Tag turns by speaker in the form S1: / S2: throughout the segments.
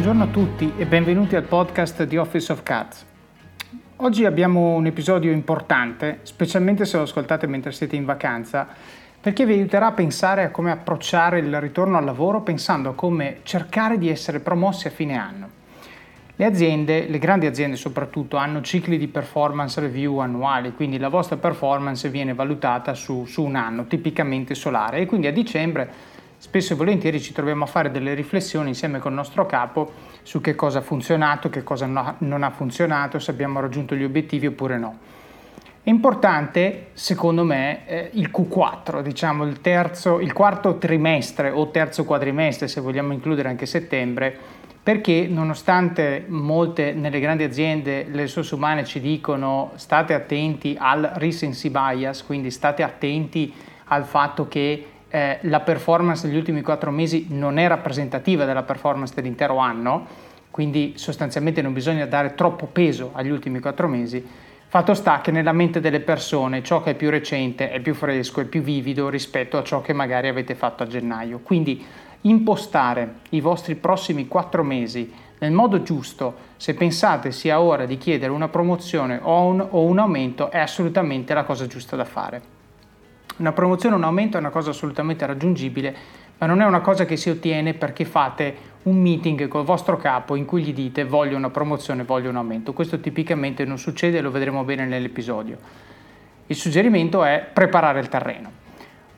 S1: buongiorno a tutti e benvenuti al podcast di Office of Cards. Oggi abbiamo un episodio importante, specialmente se lo ascoltate mentre siete in vacanza, perché vi aiuterà a pensare a come approcciare il ritorno al lavoro pensando a come cercare di essere promossi a fine anno. Le aziende, le grandi aziende soprattutto, hanno cicli di performance review annuali, quindi la vostra performance viene valutata su, su un anno, tipicamente solare, e quindi a dicembre spesso e volentieri ci troviamo a fare delle riflessioni insieme con il nostro capo su che cosa ha funzionato, che cosa non ha funzionato, se abbiamo raggiunto gli obiettivi oppure no. È importante, secondo me, eh, il Q4, diciamo il, terzo, il quarto trimestre o terzo quadrimestre, se vogliamo includere anche settembre, perché nonostante molte nelle grandi aziende le risorse umane ci dicono state attenti al recency bias, quindi state attenti al fatto che eh, la performance degli ultimi quattro mesi non è rappresentativa della performance dell'intero anno, quindi sostanzialmente non bisogna dare troppo peso agli ultimi quattro mesi. Fatto sta che nella mente delle persone ciò che è più recente è più fresco, è più vivido rispetto a ciò che magari avete fatto a gennaio. Quindi impostare i vostri prossimi quattro mesi nel modo giusto, se pensate sia ora di chiedere una promozione o un, o un aumento, è assolutamente la cosa giusta da fare. Una promozione un aumento è una cosa assolutamente raggiungibile, ma non è una cosa che si ottiene perché fate un meeting col vostro capo in cui gli dite voglio una promozione, voglio un aumento. Questo tipicamente non succede lo vedremo bene nell'episodio. Il suggerimento è preparare il terreno.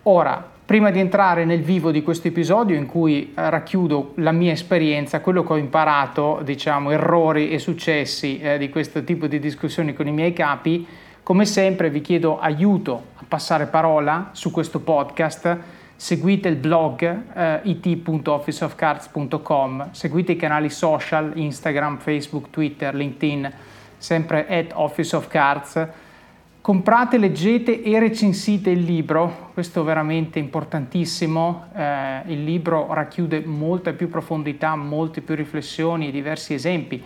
S1: Ora, prima di entrare nel vivo di questo episodio in cui eh, racchiudo la mia esperienza, quello che ho imparato, diciamo, errori e successi eh, di questo tipo di discussioni con i miei capi, come sempre vi chiedo aiuto a passare parola su questo podcast. Seguite il blog eh, it.officeofcards.com, seguite i canali social Instagram, Facebook, Twitter, LinkedIn, sempre at Office of Cards Comprate, leggete e recensite il libro, questo è veramente importantissimo, eh, il libro racchiude molta più profondità, molte più riflessioni e diversi esempi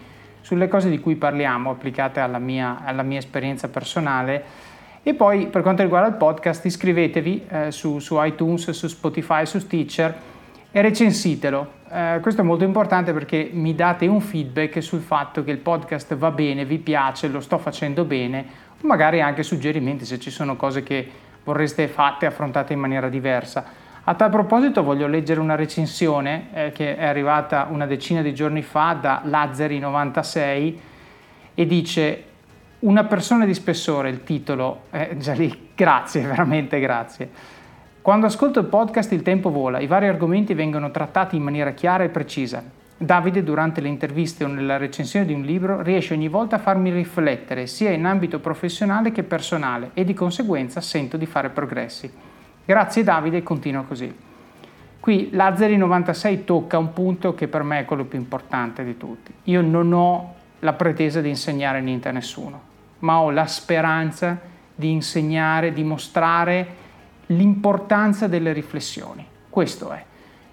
S1: sulle cose di cui parliamo applicate alla mia, alla mia esperienza personale. E poi per quanto riguarda il podcast iscrivetevi eh, su, su, iTunes, su Spotify, su Stitcher e recensitelo. Eh, questo è molto importante perché mi date un feedback sul fatto che il podcast va bene, vi piace, lo sto facendo bene magari anche suggerimenti se ci sono cose che vorreste fatte affrontate in maniera diversa. A tal proposito voglio leggere una recensione eh, che è arrivata una decina di giorni fa da Lazzari96 e dice una persona di spessore, il titolo, eh, già lì, grazie, veramente grazie. Quando ascolto il podcast il tempo vola, i vari argomenti vengono trattati in maniera chiara e precisa. Davide, durante le interviste o nella recensione di un libro, riesce ogni volta a farmi riflettere sia in ambito professionale che personale e di conseguenza sento di fare progressi. Grazie Davide, continua così. Qui Lazzari96 tocca un punto che per me è quello più importante di tutti. Io non ho la pretesa di insegnare niente a nessuno, ma ho la speranza di insegnare, di mostrare l'importanza delle riflessioni. Questo è.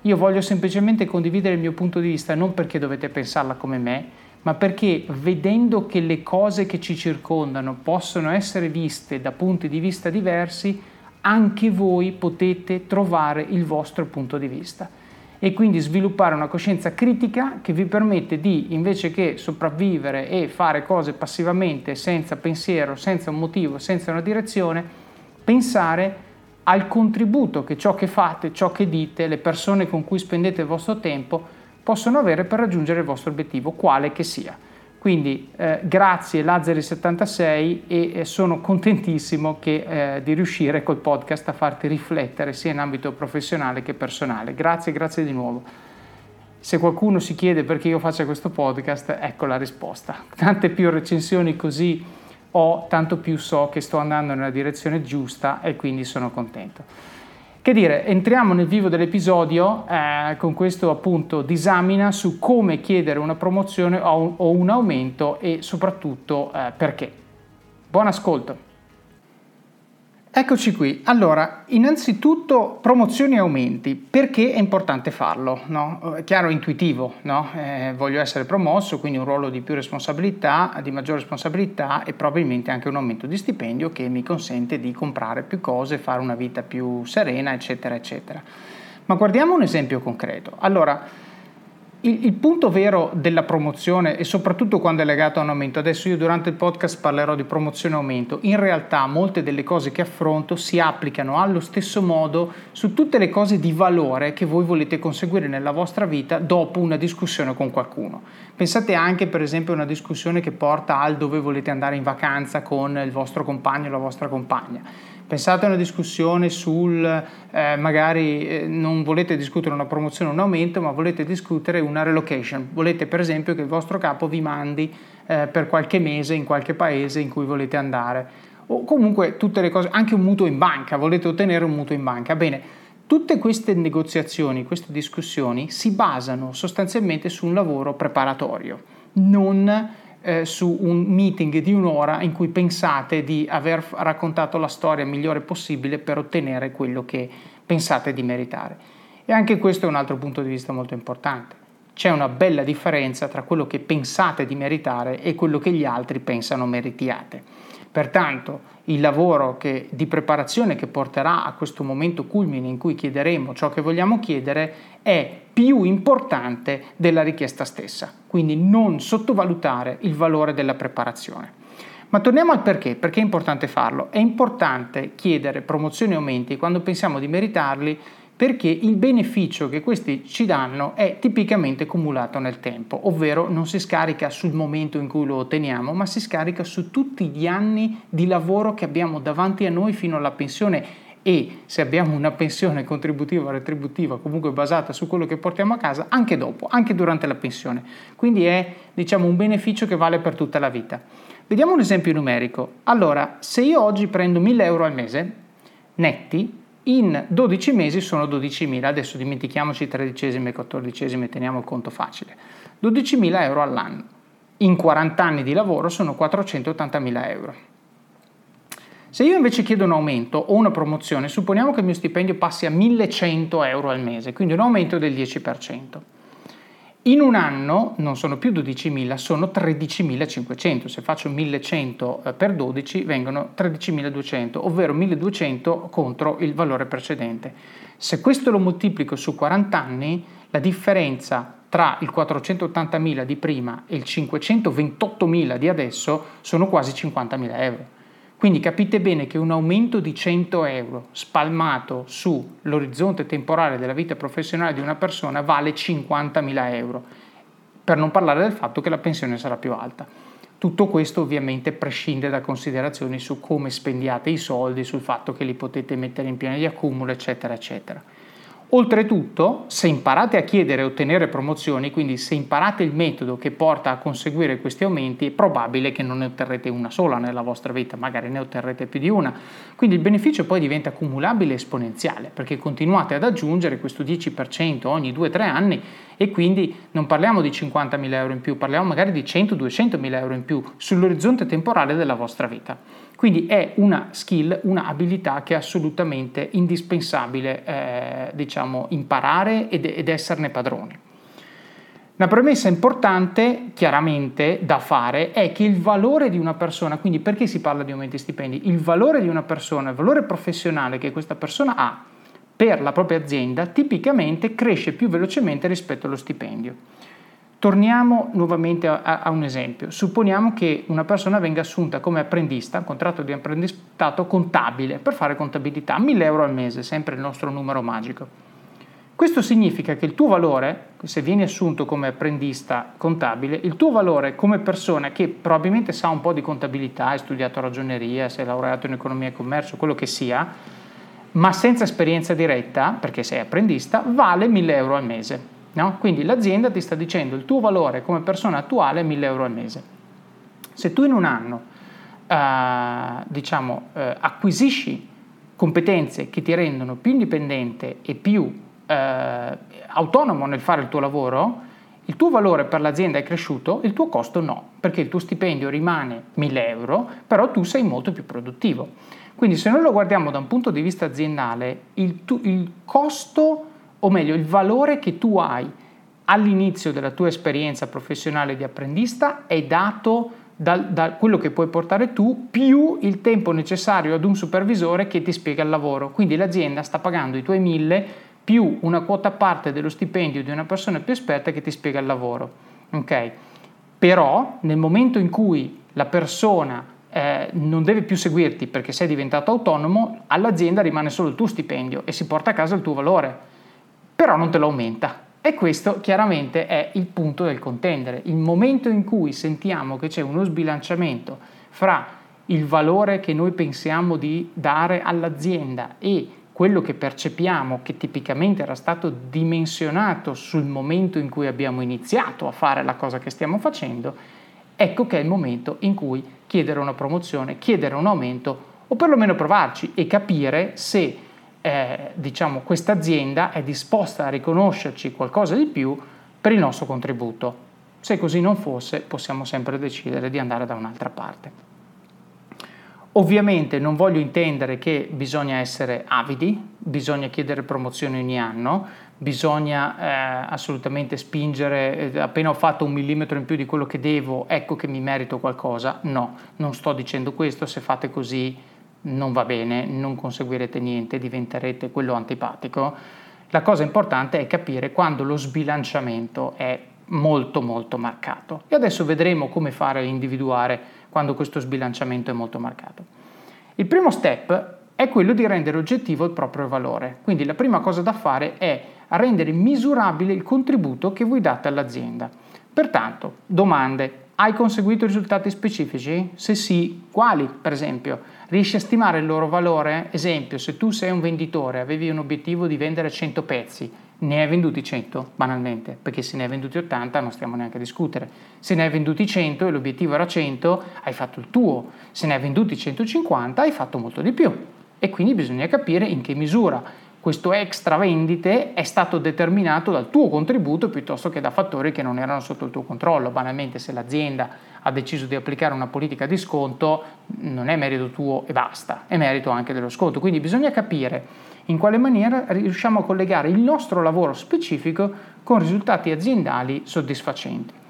S1: Io voglio semplicemente condividere il mio punto di vista non perché dovete pensarla come me, ma perché vedendo che le cose che ci circondano possono essere viste da punti di vista diversi, anche voi potete trovare il vostro punto di vista e quindi sviluppare una coscienza critica che vi permette di, invece che sopravvivere e fare cose passivamente, senza pensiero, senza un motivo, senza una direzione, pensare al contributo che ciò che fate, ciò che dite, le persone con cui spendete il vostro tempo possono avere per raggiungere il vostro obiettivo, quale che sia. Quindi eh, grazie Lazzari76 e eh, sono contentissimo che, eh, di riuscire col podcast a farti riflettere sia in ambito professionale che personale. Grazie, grazie di nuovo. Se qualcuno si chiede perché io faccio questo podcast, ecco la risposta. Tante più recensioni così ho, tanto più so che sto andando nella direzione giusta e quindi sono contento. Che dire, entriamo nel vivo dell'episodio eh, con questo appunto disamina su come chiedere una promozione o un, o un aumento e soprattutto eh, perché. Buon ascolto! Eccoci qui. Allora, innanzitutto promozioni e aumenti. Perché è importante farlo? No? È chiaro, intuitivo. No? Eh, voglio essere promosso, quindi un ruolo di più responsabilità, di maggiore responsabilità e probabilmente anche un aumento di stipendio che mi consente di comprare più cose, fare una vita più serena, eccetera, eccetera. Ma guardiamo un esempio concreto. Allora, il, il, punto vero della promozione e soprattutto quando è legato a un aumento, adesso io durante il podcast parlerò di promozione e aumento, in realtà molte delle cose che affronto si applicano allo stesso modo su tutte le cose di valore che voi volete conseguire nella vostra vita dopo una discussione con qualcuno. Pensate anche per esempio a una discussione che porta al dove volete andare in vacanza con il vostro compagno o la vostra compagna Pensate a una discussione sul, eh, magari eh, non volete discutere una promozione o un aumento, ma volete discutere una relocation. Volete per esempio che il vostro capo vi mandi eh, per qualche mese in qualche paese in cui volete andare. O comunque tutte le cose, anche un mutuo in banca, volete ottenere un mutuo in banca. Bene, tutte queste negoziazioni, queste discussioni si basano sostanzialmente su un lavoro preparatorio, non eh, su un meeting di un'ora in cui pensate di aver raccontato la storia migliore possibile per ottenere quello che pensate di meritare. E anche questo è un altro punto di vista molto importante. C'è una bella differenza tra quello che pensate di meritare e quello che gli altri pensano meritiate. Pertanto il lavoro che, di preparazione che porterà a questo momento culmine in cui chiederemo ciò che vogliamo chiedere è più importante della richiesta stessa, quindi non sottovalutare il valore della preparazione. Ma torniamo al perché, perché è importante farlo. È importante chiedere promozioni e aumenti quando pensiamo di meritarli perché il beneficio che questi ci danno è tipicamente cumulato nel tempo, ovvero non si scarica sul momento in cui lo otteniamo, ma si scarica su tutti gli anni di lavoro che abbiamo davanti a noi fino alla pensione e se abbiamo una pensione contributiva o retributiva comunque basata su quello che portiamo a casa anche dopo, anche durante la pensione. Quindi è diciamo un beneficio che vale per tutta la vita. Vediamo un esempio numerico. Allora, se io oggi prendo 1000 euro al mese netti, in 12 mesi sono 12.000, adesso dimentichiamoci tredicesime e quattordicesime, teniamo il conto facile. 12.000 euro all'anno. In 40 anni di lavoro sono 480.000 euro. Se io invece chiedo un aumento o una promozione, supponiamo che il mio stipendio passi a 1100 euro al mese, quindi un aumento del 10%. In un anno non sono più 12.000, sono 13.500. Se faccio 1.100 eh, per 12 vengono 13.200, ovvero 1.200 contro il valore precedente. Se questo lo moltiplico su 40 anni, la differenza tra il 480.000 di prima e il 528.000 di adesso sono quasi 50.000 euro. Quindi capite bene che un aumento di 100 euro spalmato sull'orizzonte temporale della vita professionale di una persona vale 50.000 euro, per non parlare del fatto che la pensione sarà più alta. Tutto questo ovviamente prescinde da considerazioni su come spendiate i soldi, sul fatto che li potete mettere in piena di accumulo, eccetera, eccetera. Oltretutto, se imparate a chiedere e ottenere promozioni, quindi se imparate il metodo che porta a conseguire questi aumenti, è probabile che non ne otterrete una sola nella vostra vita, magari ne otterrete più di una. Quindi il beneficio poi diventa accumulabile e esponenziale, perché continuate ad aggiungere questo 10% ogni 2-3 anni e quindi non parliamo di 50.000 euro in più, parliamo magari di 100-200.000 euro in più sull'orizzonte temporale della vostra vita. Quindi è una skill, una abilità che è assolutamente indispensabile eh, diciamo, imparare ed, ed esserne padroni. Una premessa importante, chiaramente, da fare è che il valore di una persona, quindi perché si parla di aumenti stipendi? Il valore di una persona, il valore professionale che questa persona ha per la propria azienda, tipicamente cresce più velocemente rispetto allo stipendio. Torniamo nuovamente a, a, un esempio. Supponiamo che una persona venga assunta come apprendista, un contratto di apprendistato contabile, per fare contabilità, 1000 euro al mese, sempre il nostro numero magico. Questo significa che il tuo valore, se vieni assunto come apprendista contabile, il tuo valore come persona che probabilmente sa un po' di contabilità, hai studiato ragioneria, sei laureato in economia e commercio, quello che sia, ma senza esperienza diretta, perché sei apprendista, vale 1000 euro al mese. No? Quindi l'azienda ti sta dicendo il tuo valore come persona attuale è 1000 euro al mese. Se tu in un anno eh, diciamo, eh, acquisisci competenze che ti rendono più indipendente e più eh, autonomo nel fare il tuo lavoro, il tuo valore per l'azienda è cresciuto, il tuo costo no, perché il tuo stipendio rimane 1000 euro, però tu sei molto più produttivo. Quindi se noi lo guardiamo da un punto di vista aziendale, il, tu, il costo o meglio il valore che tu hai all'inizio della tua esperienza professionale di apprendista è dato da, da, quello che puoi portare tu più il tempo necessario ad un supervisore che ti spiega il lavoro. Quindi l'azienda sta pagando i tuoi mille più una quota parte dello stipendio di una persona più esperta che ti spiega il lavoro. Ok? Però nel momento in cui la persona eh, non deve più seguirti perché sei diventato autonomo, all'azienda rimane solo il tuo stipendio e si porta a casa il tuo valore, però non te lo aumenta. E questo chiaramente è il punto del contendere. Il momento in cui sentiamo che c'è uno sbilanciamento fra il valore che noi pensiamo di dare all'azienda e quello che percepiamo che tipicamente era stato dimensionato sul momento in cui abbiamo iniziato a fare la cosa che stiamo facendo, ecco che è il momento in cui chiedere una promozione, chiedere un aumento o perlomeno provarci e capire se eh, diciamo, questa azienda è disposta a riconoscerci qualcosa di più per il nostro contributo. Se così non fosse, possiamo sempre decidere di andare da un'altra parte. Ovviamente non voglio intendere che bisogna essere avidi, bisogna chiedere promozioni ogni anno, bisogna eh, assolutamente spingere, eh, appena ho fatto un millimetro in più di quello che devo, ecco che mi merito qualcosa. No, non sto dicendo questo, se fate così non va bene, non conseguirete niente, diventerete quello antipatico. La cosa importante è capire quando lo sbilanciamento è molto molto marcato. E adesso vedremo come fare a individuare quando questo sbilanciamento è molto marcato. Il primo step è quello di rendere oggettivo il proprio valore. Quindi la prima cosa da fare è rendere misurabile il contributo che voi date all'azienda. Pertanto, domande. Hai conseguito risultati specifici? Se sì, quali per esempio? Riesci a stimare il loro valore? Esempio, se tu sei un venditore, avevi un obiettivo di vendere 100 pezzi, ne hai venduti 100 banalmente, perché se ne hai venduti 80 non stiamo neanche a discutere. Se ne hai venduti 100 e l'obiettivo era 100, hai fatto il tuo. Se ne hai venduti 150, hai fatto molto di più. E quindi bisogna capire in che misura questo extra vendite è stato determinato dal tuo contributo piuttosto che da fattori che non erano sotto il tuo controllo. Banalmente se l'azienda ha deciso di applicare una politica di sconto non è merito tuo e basta, è merito anche dello sconto. Quindi bisogna capire in quale maniera riusciamo a collegare il nostro lavoro specifico con risultati aziendali soddisfacenti.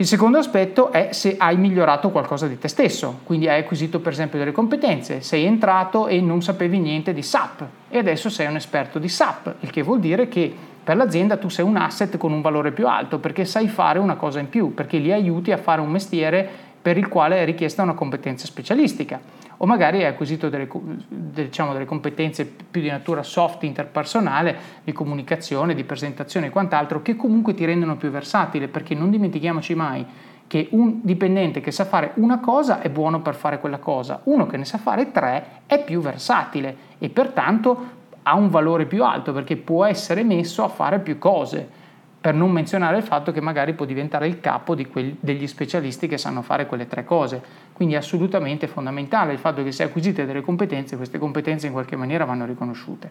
S1: Il secondo aspetto è se hai migliorato qualcosa di te stesso, quindi hai acquisito per esempio delle competenze, sei entrato e non sapevi niente di SAP e adesso sei un esperto di SAP, il che vuol dire che per l'azienda tu sei un asset con un valore più alto perché sai fare una cosa in più, perché li aiuti a fare un mestiere per il quale è richiesta una competenza specialistica o magari hai acquisito delle, diciamo, delle, competenze più di natura soft interpersonale, di comunicazione, di presentazione e quant'altro, che comunque ti rendono più versatile, perché non dimentichiamoci mai che un dipendente che sa fare una cosa è buono per fare quella cosa, uno che ne sa fare tre è più versatile e pertanto ha un valore più alto perché può essere messo a fare più cose per non menzionare il fatto che magari può diventare il capo quel, degli specialisti che sanno fare quelle tre cose. Quindi è assolutamente fondamentale il fatto che se acquisite delle competenze, queste competenze in qualche maniera vanno riconosciute.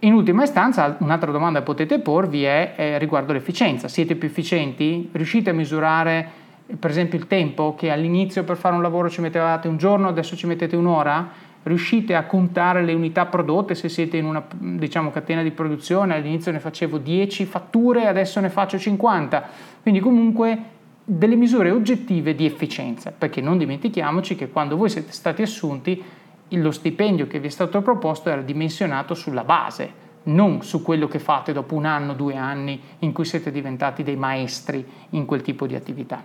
S1: In ultima istanza, un'altra domanda che potete porvi è, è riguardo l'efficienza. Siete più efficienti? Riuscite a misurare per esempio il tempo che all'inizio per fare un lavoro ci mettevate un giorno, adesso ci mettete un'ora? Riuscite a contare le unità prodotte se siete in una diciamo, catena di produzione, all'inizio ne facevo 10 fatture, adesso ne faccio 50, quindi comunque delle misure oggettive di efficienza, perché non dimentichiamoci che quando voi siete stati assunti lo stipendio che vi è stato proposto era dimensionato sulla base, non su quello che fate dopo un anno, due anni in cui siete diventati dei maestri in quel tipo di attività.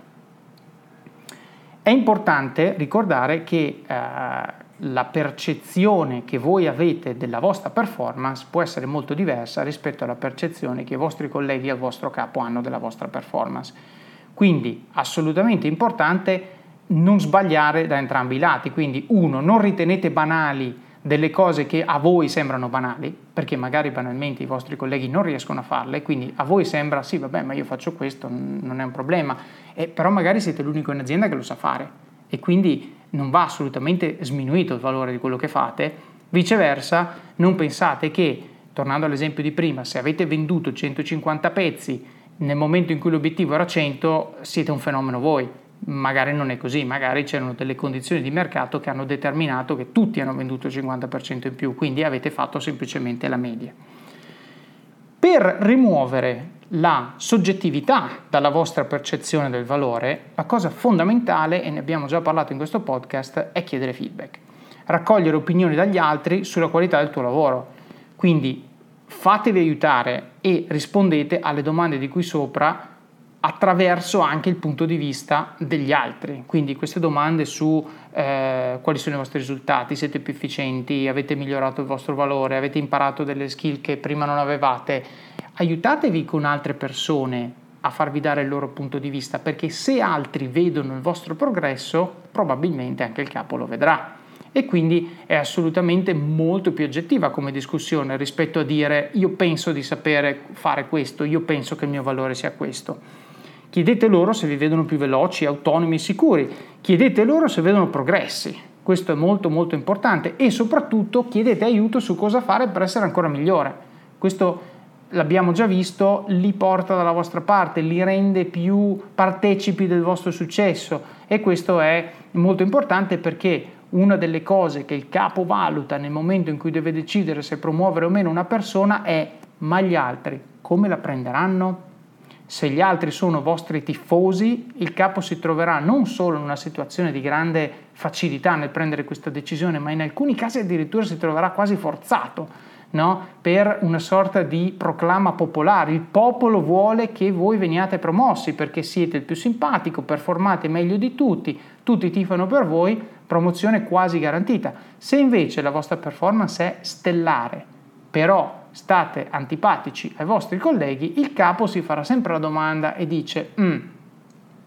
S1: È importante ricordare che eh, la percezione che voi avete della vostra performance può essere molto diversa rispetto alla percezione che i vostri colleghi al vostro capo hanno della vostra performance. Quindi assolutamente importante non sbagliare da entrambi i lati, quindi uno, non ritenete banali delle cose che a voi sembrano banali, perché magari banalmente i vostri colleghi non riescono a farle, quindi a voi sembra sì, vabbè, ma io faccio questo, non è un problema, eh, però magari siete l'unico in azienda che lo sa fare. E quindi non va assolutamente sminuito il valore di quello che fate, viceversa non pensate che, tornando all'esempio di prima, se avete venduto 150 pezzi nel momento in cui l'obiettivo era 100, siete un fenomeno voi. Magari non è così, magari c'erano delle condizioni di mercato che hanno determinato che tutti hanno venduto il 50% in più, quindi avete fatto semplicemente la media. Per rimuovere la soggettività dalla vostra percezione del valore, la cosa fondamentale, e ne abbiamo già parlato in questo podcast, è chiedere feedback. Raccogliere opinioni dagli altri sulla qualità del tuo lavoro. Quindi fatevi aiutare e rispondete alle domande di qui sopra attraverso anche il punto di vista degli altri. Quindi queste domande su eh, quali sono i vostri risultati, siete più efficienti, avete migliorato il vostro valore, avete imparato delle skill che prima non avevate, aiutatevi con altre persone a farvi dare il loro punto di vista, perché se altri vedono il vostro progresso, probabilmente anche il capo lo vedrà. E quindi è assolutamente molto più oggettiva come discussione rispetto a dire io penso di sapere fare questo, io penso che il mio valore sia questo. Chiedete loro se vi vedono più veloci, autonomi e sicuri. Chiedete loro se vedono progressi. Questo è molto molto importante e soprattutto chiedete aiuto su cosa fare per essere ancora migliore. Questo l'abbiamo già visto, li porta dalla vostra parte, li rende più partecipi del vostro successo e questo è molto importante perché una delle cose che il capo valuta nel momento in cui deve decidere se promuovere o meno una persona è ma gli altri come la prenderanno? Se gli altri sono vostri tifosi, il capo si troverà non solo in una situazione di grande facilità nel prendere questa decisione, ma in alcuni casi addirittura si troverà quasi forzato no? per una sorta di proclama popolare. Il popolo vuole che voi veniate promossi perché siete il più simpatico, performate meglio di tutti, tutti tifano per voi, promozione quasi garantita. Se invece la vostra performance è stellare, però state antipatici ai vostri colleghi, il capo si farà sempre la domanda e dice, mm,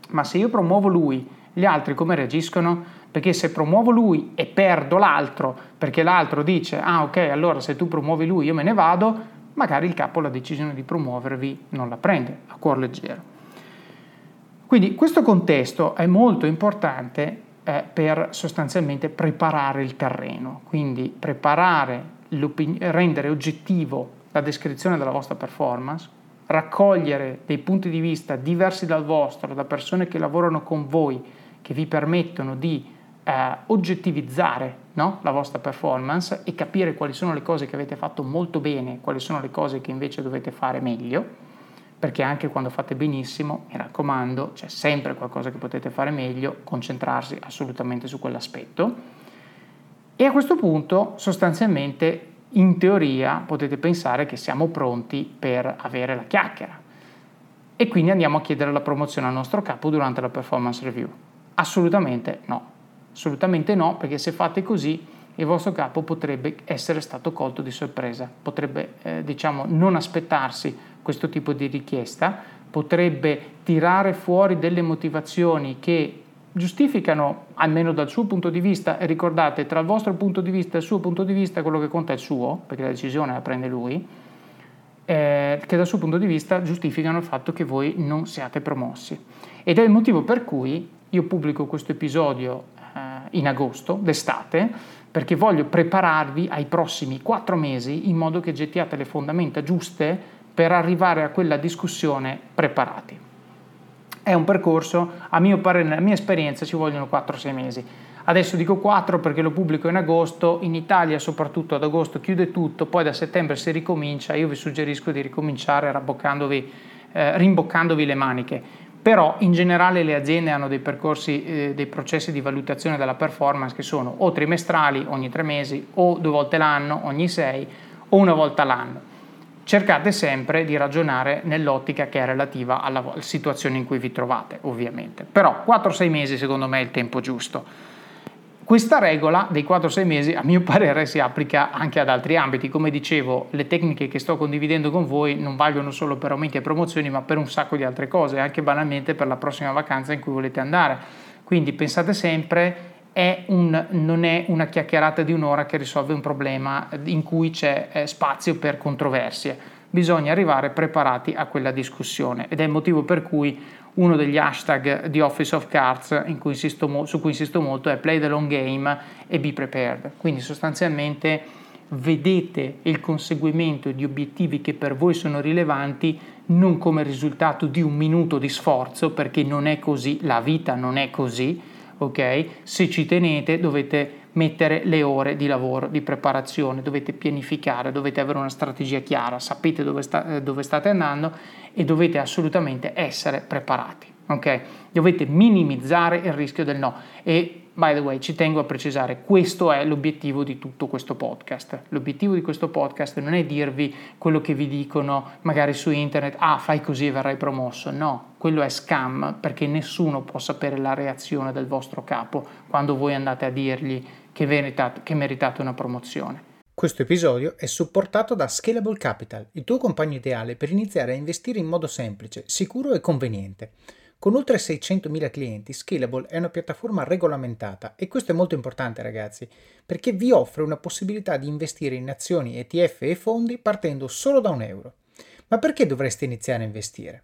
S1: ma se io promuovo lui, gli altri come reagiscono? Perché se promuovo lui e perdo l'altro, perché l'altro dice, ah ok, allora se tu promuovi lui io me ne vado, magari il capo la decisione di promuovervi non la prende a cuor leggero. Quindi questo contesto è molto importante eh, per sostanzialmente preparare il terreno, quindi preparare rendere oggettivo la descrizione della vostra performance, raccogliere dei punti di vista diversi dal vostro, da persone che lavorano con voi, che vi permettono di eh, oggettivizzare no? la vostra performance e capire quali sono le cose che avete fatto molto bene, quali sono le cose che invece dovete fare meglio, perché anche quando fate benissimo, mi raccomando, c'è sempre qualcosa che potete fare meglio, concentrarsi assolutamente su quell'aspetto e a questo punto sostanzialmente in teoria potete pensare che siamo pronti per avere la chiacchiera. E quindi andiamo a chiedere la promozione al nostro capo durante la performance review. Assolutamente no, assolutamente no perché se fate così il vostro capo potrebbe essere stato colto di sorpresa, potrebbe eh, diciamo non aspettarsi questo tipo di richiesta, potrebbe tirare fuori delle motivazioni che giustificano, almeno dal suo punto di vista, e ricordate, tra il vostro punto di vista e il suo punto di vista, quello che conta è il suo, perché la decisione la prende lui, eh, che dal suo punto di vista giustificano il fatto che voi non siate promossi. Ed è il motivo per cui io pubblico questo episodio eh, in agosto, d'estate, perché voglio prepararvi ai prossimi quattro mesi in modo che gettiate le fondamenta giuste per arrivare a quella discussione preparati. È un percorso, a mio parere, nella mia esperienza ci vogliono 4-6 mesi. Adesso dico 4 perché lo pubblico in agosto, in Italia soprattutto ad agosto chiude tutto, poi da settembre si ricomincia, io vi suggerisco di ricominciare eh, rimboccandovi le maniche. Però in generale le aziende hanno dei percorsi, eh, dei processi di valutazione della performance che sono o trimestrali ogni tre mesi o due volte l'anno ogni sei o una volta l'anno cercate sempre di ragionare nell'ottica che è relativa alla situazione in cui vi trovate, ovviamente. Però 4-6 mesi secondo me è il tempo giusto. Questa regola dei 4-6 mesi, a mio parere, si applica anche ad altri ambiti. Come dicevo, le tecniche che sto condividendo con voi non valgono solo per aumenti e promozioni, ma per un sacco di altre cose, anche banalmente per la prossima vacanza in cui volete andare. Quindi pensate sempre è un, non è una chiacchierata di un'ora che risolve un problema in cui c'è eh, spazio per controversie. Bisogna arrivare preparati a quella discussione ed è il motivo per cui uno degli hashtag di Office of Cards cui insisto, su cui insisto molto è play the long game e be prepared. Quindi sostanzialmente vedete il conseguimento di obiettivi che per voi sono rilevanti non come risultato di un minuto di sforzo, perché non è così, la vita non è così, ok? Se ci tenete dovete mettere le ore di lavoro, di preparazione, dovete pianificare, dovete avere una strategia chiara, sapete dove, sta, eh, dove state andando e dovete assolutamente essere preparati, ok? Dovete minimizzare il rischio del no e by the way, ci tengo a precisare, questo è l'obiettivo di tutto questo podcast. L'obiettivo di questo podcast non è dirvi quello che vi dicono magari su internet, ah fai così e verrai promosso, no, quello è scam perché nessuno può sapere la reazione del vostro capo quando voi andate a dirgli che meritate, che meritate una promozione.
S2: Questo episodio è supportato da Scalable Capital, il tuo compagno ideale per iniziare a investire in modo semplice, sicuro e conveniente. Con oltre 600.000 clienti, Scalable è una piattaforma regolamentata e questo è molto importante ragazzi, perché vi offre una possibilità di investire in azioni, ETF e fondi partendo solo da un euro. Ma perché dovreste iniziare a investire?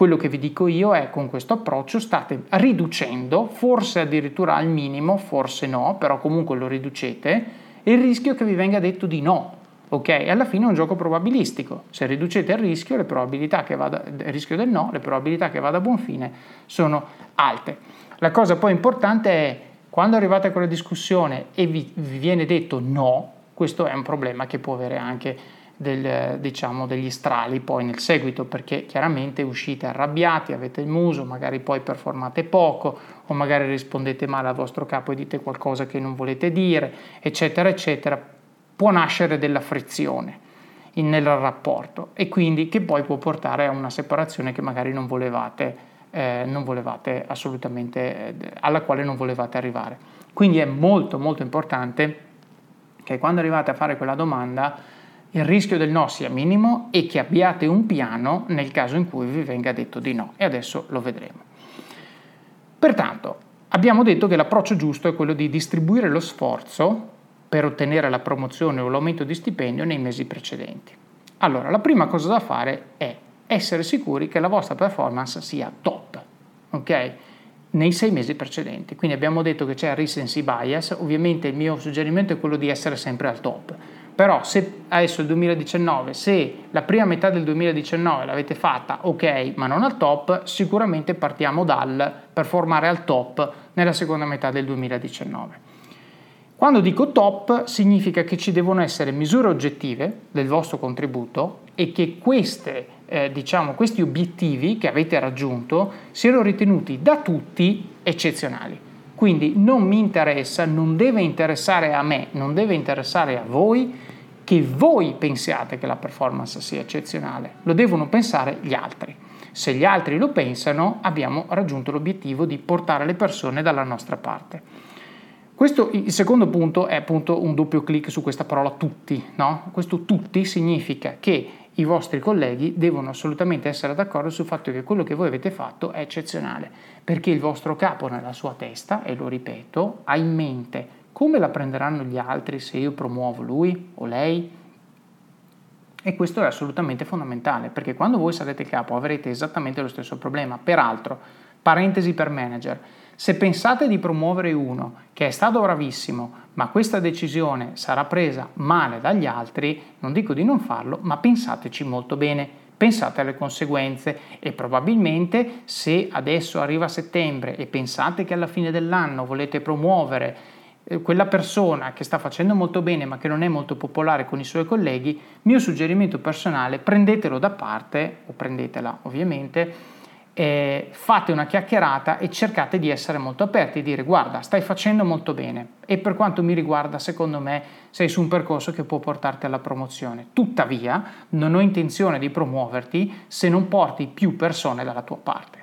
S1: Quello che vi dico io è con questo approccio state riducendo, forse addirittura al minimo, forse no, però comunque lo riducete, il rischio che vi venga detto di no. Ok? Alla fine è un gioco probabilistico. Se riducete il rischio, le probabilità che vada, il rischio del no, le probabilità che vada a buon fine sono alte. La cosa poi importante è quando arrivate a quella discussione e vi, vi viene detto no, questo è un problema che può avere anche del, diciamo, degli strali poi nel seguito perché chiaramente uscite arrabbiati, avete il muso, magari poi performate poco o magari rispondete male al vostro capo e dite qualcosa che non volete dire, eccetera, eccetera, può nascere della frizione in, nel rapporto e quindi che poi può portare a una separazione che magari non volevate, eh, non volevate assolutamente, eh, alla quale non volevate arrivare. Quindi è molto molto importante che quando arrivate a fare quella domanda il rischio del no sia minimo e che abbiate un piano nel caso in cui vi venga detto di no e adesso lo vedremo. Pertanto, abbiamo detto che l'approccio giusto è quello di distribuire lo sforzo per ottenere la promozione o l'aumento di stipendio nei mesi precedenti. Allora, la prima cosa da fare è essere sicuri che la vostra performance sia top, ok? Nei sei mesi precedenti. Quindi abbiamo detto che c'è recency bias, ovviamente il mio suggerimento è quello di essere sempre al top però se adesso il 2019, se la prima metà del 2019 l'avete fatta ok, ma non al top, sicuramente partiamo dal performare al top nella seconda metà del 2019. Quando dico top significa che ci devono essere misure oggettive del vostro contributo e che queste, eh, diciamo, questi obiettivi che avete raggiunto siano ritenuti da tutti eccezionali. Quindi non mi interessa, non deve interessare a me, non deve interessare a voi che voi pensiate che la performance sia eccezionale, lo devono pensare gli altri. Se gli altri lo pensano, abbiamo raggiunto l'obiettivo di portare le persone dalla nostra parte. Questo, il secondo punto è appunto un doppio clic su questa parola tutti. No? Questo tutti significa che i vostri colleghi devono assolutamente essere d'accordo sul fatto che quello che voi avete fatto è eccezionale, perché il vostro capo nella sua testa, e lo ripeto, ha in mente come la prenderanno gli altri se io promuovo lui o lei? E questo è assolutamente fondamentale, perché quando voi sarete capo avrete esattamente lo stesso problema. Peraltro, parentesi per manager, se pensate di promuovere uno che è stato bravissimo, ma questa decisione sarà presa male dagli altri, non dico di non farlo, ma pensateci molto bene, pensate alle conseguenze e probabilmente se adesso arriva settembre e pensate che alla fine dell'anno volete promuovere quella persona che sta facendo molto bene ma che non è molto popolare con i suoi colleghi, mio suggerimento personale, prendetelo da parte, o prendetela ovviamente, eh, fate una chiacchierata e cercate di essere molto aperti e dire guarda stai facendo molto bene e per quanto mi riguarda secondo me sei su un percorso che può portarti alla promozione. Tuttavia non ho intenzione di promuoverti se non porti più persone dalla tua parte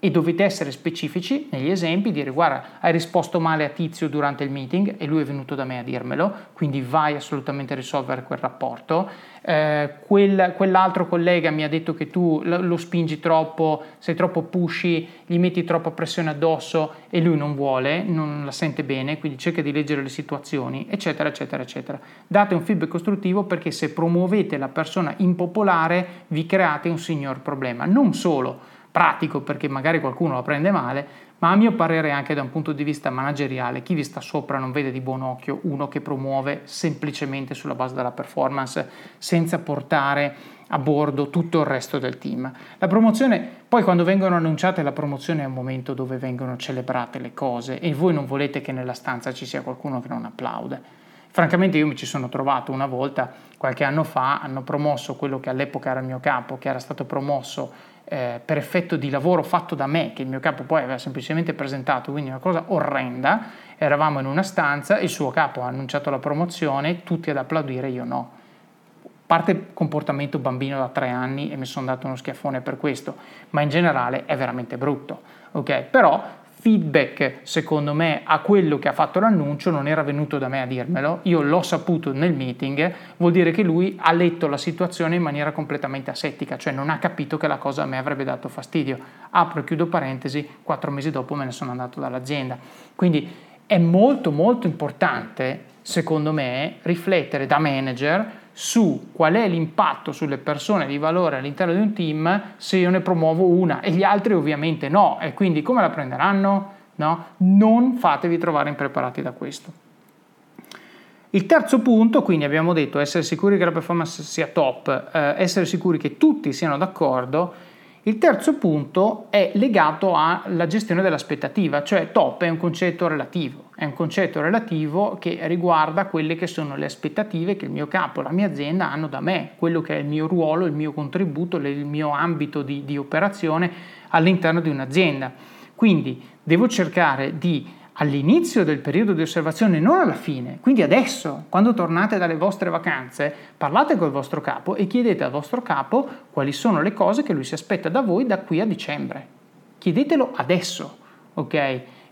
S1: e dovete essere specifici negli esempi, dire guarda hai risposto male a Tizio durante il meeting e lui è venuto da me a dirmelo, quindi vai assolutamente a risolvere quel rapporto, eh, quel, quell'altro collega mi ha detto che tu lo, lo, spingi troppo, sei troppo pushy, gli metti troppa pressione addosso e lui non vuole, non la sente bene, quindi cerca di leggere le situazioni, eccetera, eccetera, eccetera. Date un feedback costruttivo perché se promuovete la persona impopolare vi create un signor problema, non solo pratico perché magari qualcuno la prende male, ma a mio parere anche da un punto di vista manageriale chi vi sta sopra non vede di buon occhio uno che promuove semplicemente sulla base della performance senza portare a bordo tutto il resto del team. La promozione, poi quando vengono annunciate la promozione è un momento dove vengono celebrate le cose e voi non volete che nella stanza ci sia qualcuno che non applaude. Francamente io mi ci sono trovato una volta, qualche anno fa, hanno promosso quello che all'epoca era il mio capo, che era stato promosso eh, per effetto di lavoro fatto da me, che il mio capo poi aveva semplicemente presentato, quindi una cosa orrenda, eravamo in una stanza, il suo capo ha annunciato la promozione, tutti ad applaudire, io no. Parte comportamento bambino da tre anni e mi sono dato uno schiaffone per questo, ma in generale è veramente brutto. ok? Però feedback, secondo me, a quello che ha fatto l'annuncio non era venuto da me a dirmelo, io l'ho saputo nel meeting, vuol dire che lui ha letto la situazione in maniera completamente asettica, cioè non ha capito che la cosa a me avrebbe dato fastidio. Apro e chiudo parentesi, quattro mesi dopo me ne sono andato dall'azienda. Quindi è molto molto importante, secondo me, riflettere da manager su qual è l'impatto sulle persone di valore all'interno di un team se io ne promuovo una e gli altri ovviamente no e quindi come la prenderanno? No? Non fatevi trovare impreparati da questo. Il terzo punto, quindi abbiamo detto essere sicuri che la performance sia top, eh, essere sicuri che tutti siano d'accordo il terzo punto è legato alla gestione dell'aspettativa, cioè top è un concetto relativo, è un concetto relativo che riguarda quelle che sono le aspettative che il mio capo, la mia azienda hanno da me, quello che è il mio ruolo, il mio contributo, il mio ambito di, di operazione all'interno di un'azienda. Quindi devo cercare di all'inizio del periodo di osservazione, non alla fine. Quindi adesso, quando tornate dalle vostre vacanze, parlate col vostro capo e chiedete al vostro capo quali sono le cose che lui si aspetta da voi da qui a dicembre. Chiedetelo adesso, ok?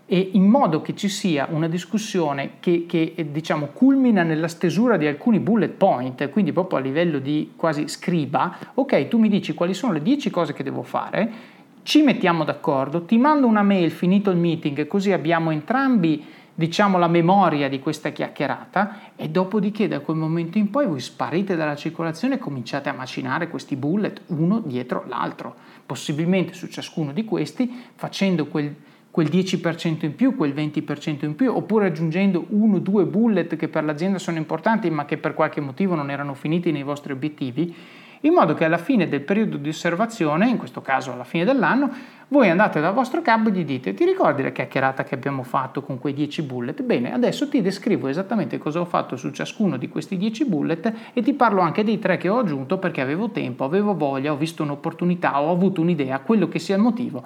S1: E in modo che ci sia una discussione che, che diciamo culmina nella stesura di alcuni bullet point, quindi proprio a livello di quasi scriba, ok, tu mi dici quali sono le 10 cose che devo fare ci mettiamo d'accordo, ti mando una mail finito il meeting così abbiamo entrambi diciamo la memoria di questa chiacchierata e dopodiché da quel momento in poi voi sparite dalla circolazione e cominciate a macinare questi bullet uno dietro l'altro, possibilmente su ciascuno di questi facendo quel, quel 10% in più, quel 20% in più, oppure aggiungendo uno o due bullet che per l'azienda sono importanti ma che per qualche motivo non erano finiti nei vostri obiettivi in modo che alla fine del periodo di osservazione, in questo caso alla fine dell'anno, voi andate dal vostro capo e gli dite ti ricordi la chiacchierata che abbiamo fatto con quei 10 bullet? Bene, adesso ti descrivo esattamente cosa ho fatto su ciascuno di questi 10 bullet e ti parlo anche dei tre che ho aggiunto perché avevo tempo, avevo voglia, ho visto un'opportunità, ho avuto un'idea, quello che sia il motivo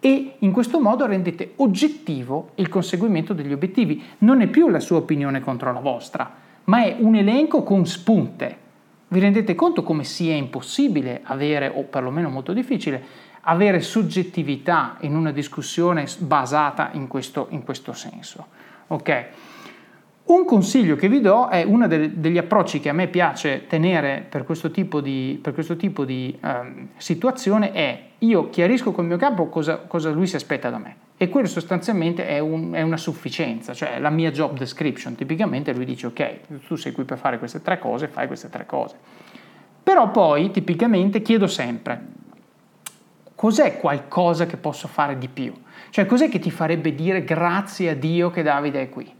S1: e in questo modo rendete oggettivo il conseguimento degli obiettivi. Non è più la sua opinione contro la vostra, ma è un elenco con spunte vi rendete conto come sia impossibile avere, o perlomeno molto difficile, avere soggettività in una discussione basata in questo, in questo senso? Ok? Un consiglio che vi do è uno degli approcci che a me piace tenere per questo tipo di, questo tipo di um, situazione è io chiarisco col mio capo cosa, cosa lui si aspetta da me e quello sostanzialmente è, un, è, una sufficienza, cioè la mia job description, tipicamente lui dice ok, tu sei qui per fare queste tre cose, fai queste tre cose. Però poi tipicamente chiedo sempre, cos'è qualcosa che posso fare di più? Cioè cos'è che ti farebbe dire grazie a Dio che Davide è qui?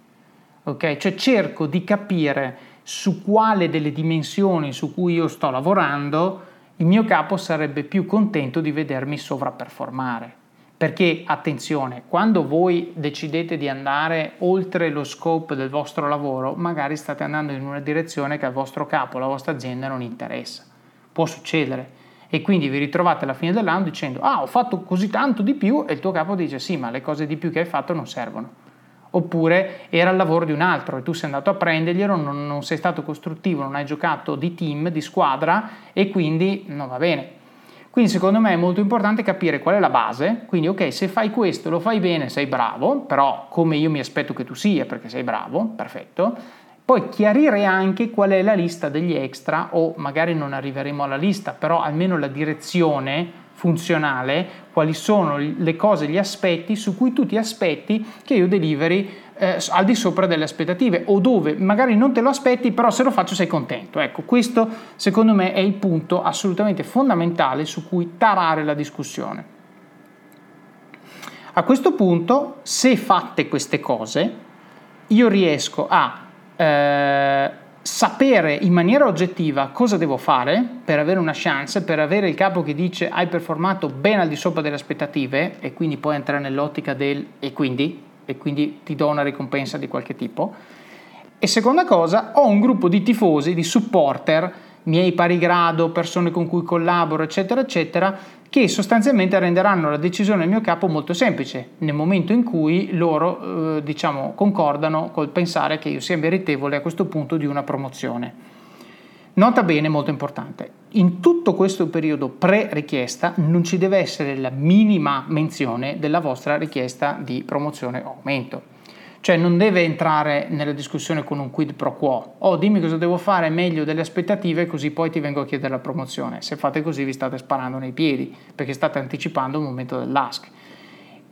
S1: Ok? Cioè cerco di capire su quale delle dimensioni su cui io sto lavorando il mio capo sarebbe più contento di vedermi sovraperformare. Perché attenzione, quando voi decidete di andare oltre lo scope del vostro lavoro, magari state andando in una direzione che al vostro capo, alla vostra azienda non interessa. Può succedere. E quindi vi ritrovate alla fine dell'anno dicendo ah ho fatto così tanto di più e il tuo capo dice sì ma le cose di più che hai fatto non servono. Oppure era il lavoro di un altro e tu sei andato a prenderglielo, non, non sei stato costruttivo, non hai giocato di team, di squadra e quindi non va bene Quindi secondo me è molto importante capire qual è la base, quindi ok, se fai questo lo fai bene, sei bravo, però come io mi aspetto che tu sia perché sei bravo, perfetto. Poi chiarire anche qual è la lista degli extra o magari non arriveremo alla lista, però almeno la direzione funzionale, quali sono le cose, gli aspetti su cui tu ti aspetti che io deliveri eh, al di sopra delle aspettative o dove magari non te lo aspetti, però se lo faccio sei contento. Ecco, questo secondo me è il punto assolutamente fondamentale su cui tarare la discussione. A questo punto, se fatte queste cose, io riesco a eh, sapere in maniera oggettiva cosa devo fare per avere una chance, per avere il capo che dice hai performato ben al di sopra delle aspettative e quindi poi entrare nell'ottica del e quindi e quindi ti do una ricompensa di qualche tipo. E seconda cosa, ho un gruppo di tifosi, di supporter, miei pari grado, persone con cui collaboro, eccetera, eccetera, che sostanzialmente renderanno la decisione del mio capo molto semplice nel momento in cui loro, eh, diciamo, concordano col pensare che io sia meritevole a questo punto di una promozione. Nota bene, molto importante, in tutto questo periodo pre-richiesta non ci deve essere la minima menzione della vostra richiesta di promozione o aumento. Cioè non deve entrare nella discussione con un quid pro quo. Oh, dimmi cosa devo fare meglio delle aspettative così poi ti vengo a chiedere la promozione. Se fate così vi state sparando nei piedi perché state anticipando il momento dell'ask.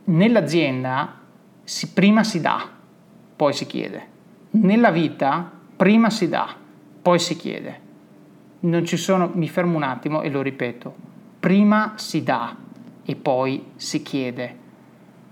S1: Nell'azienda si, prima si dà, poi si chiede. Nella vita prima si dà, poi si chiede non ci sono, mi fermo un attimo e lo ripeto, prima si dà e poi si chiede.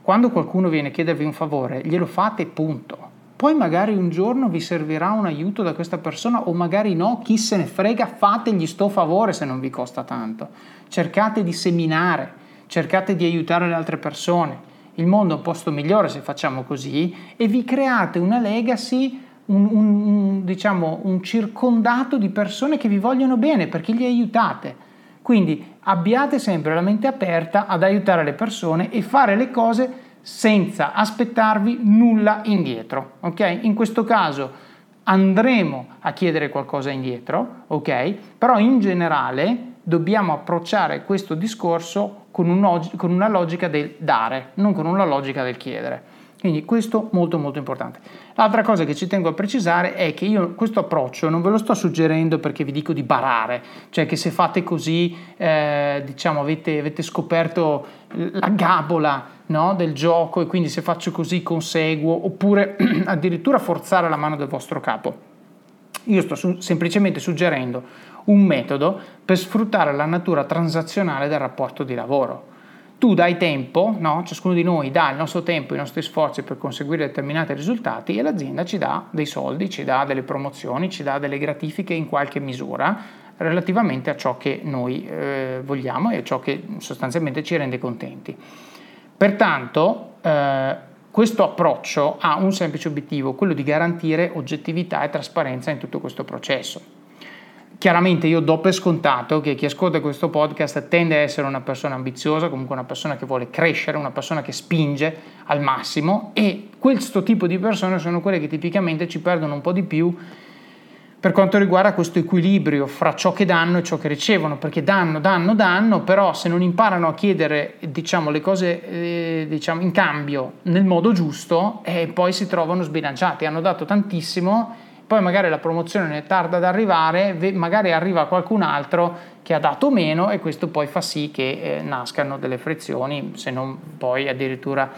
S1: Quando qualcuno viene a chiedervi un favore, glielo fate punto. Poi magari un giorno vi servirà un aiuto da questa persona o magari no, chi se ne frega, fategli sto favore se non vi costa tanto. Cercate di seminare, cercate di aiutare le altre persone. Il mondo è un posto migliore se facciamo così e vi create una legacy un, un, diciamo, un circondato di persone che vi vogliono bene perché li aiutate. Quindi abbiate sempre la mente aperta ad aiutare le persone e fare le cose senza aspettarvi nulla indietro. Ok? In questo caso andremo a chiedere qualcosa indietro, ok? Però in generale dobbiamo approcciare questo discorso con, un, con una logica del dare, non con una logica del chiedere. Quindi questo molto molto importante. L'altra cosa che ci tengo a precisare è che io questo approccio non ve lo sto suggerendo perché vi dico di barare, cioè che se fate così eh, diciamo avete, avete, scoperto la gabola no, del gioco e quindi se faccio così conseguo oppure addirittura forzare la mano del vostro capo. Io sto su- semplicemente suggerendo un metodo per sfruttare la natura transazionale del rapporto di lavoro tu dai tempo, no? ciascuno di noi dà il nostro tempo, i nostri sforzi per conseguire determinati risultati e l'azienda ci dà dei soldi, ci dà delle promozioni, ci dà delle gratifiche in qualche misura relativamente a ciò che noi eh, vogliamo e a ciò che sostanzialmente ci rende contenti. Pertanto eh, questo approccio ha un semplice obiettivo, quello di garantire oggettività e trasparenza in tutto questo processo. Chiaramente io do per scontato che chi ascolta questo podcast tende a essere una persona ambiziosa, comunque una persona che vuole crescere, una persona che spinge al massimo e questo tipo di persone sono quelle che tipicamente ci perdono un po' di più per quanto riguarda questo equilibrio fra ciò che danno e ciò che ricevono, perché danno, danno, danno, però se non imparano a chiedere diciamo, le cose eh, diciamo, in cambio nel modo giusto, eh, poi si trovano sbilanciati, hanno dato tantissimo poi magari la promozione tarda ad arrivare, magari arriva qualcun altro che ha dato meno e questo poi fa sì che eh, nascano delle frizioni, se non poi addirittura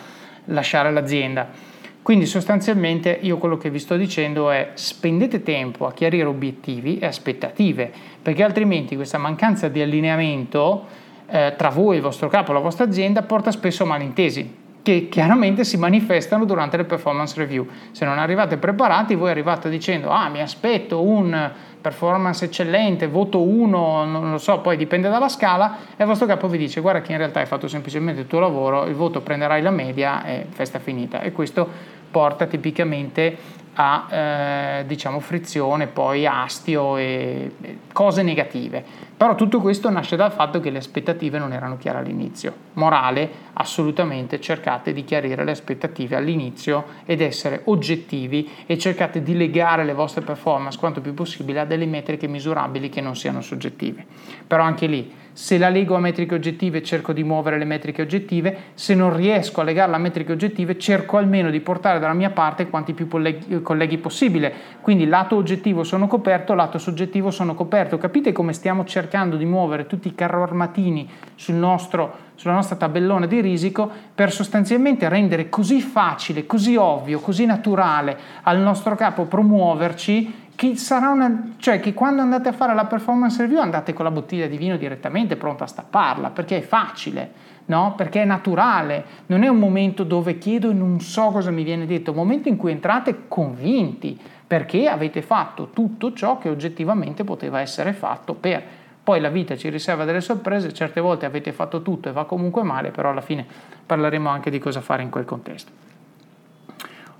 S1: lasciare l'azienda. Quindi sostanzialmente io quello che vi sto dicendo è spendete tempo a chiarire obiettivi e aspettative, perché altrimenti questa mancanza di allineamento eh, tra voi, il vostro capo la vostra azienda porta spesso a malintesi che chiaramente si manifestano durante le performance review. Se non arrivate preparati, voi arrivate dicendo ah mi aspetto un performance eccellente, voto 1, non lo so, poi dipende dalla scala, e il vostro capo vi dice guarda che in realtà hai fatto semplicemente il tuo lavoro, il voto prenderai la media e festa finita. E questo porta tipicamente a eh, diciamo frizione, poi astio e, cose negative. Però tutto questo nasce dal fatto che le aspettative non erano chiare all'inizio. Morale, assolutamente cercate di chiarire le aspettative all'inizio ed essere oggettivi e cercate di legare le vostre performance quanto più possibile a delle metriche misurabili che non siano soggettive. Però anche lì se la lego a metriche oggettive cerco di muovere le metriche oggettive, se non riesco a legarla a metriche oggettive cerco almeno di portare dalla mia parte quanti più colleghi, colleghi possibile. Quindi lato oggettivo sono coperto, lato soggettivo sono coperto. Capite come stiamo cercando di muovere tutti i carro armatini sul nostro, sulla nostra tabellone di risico per sostanzialmente rendere così facile, così ovvio, così naturale al nostro capo promuoverci che una, cioè che quando andate a fare la performance review andate con la bottiglia di vino direttamente pronta a stapparla, perché è facile, no? Perché è naturale, non è un momento dove chiedo e non so cosa mi viene detto, è un momento in cui entrate convinti, perché avete fatto tutto ciò che oggettivamente poteva essere fatto per poi la vita ci riserva delle sorprese, certe volte avete fatto tutto e va comunque male, però alla fine parleremo anche di cosa fare in quel contesto.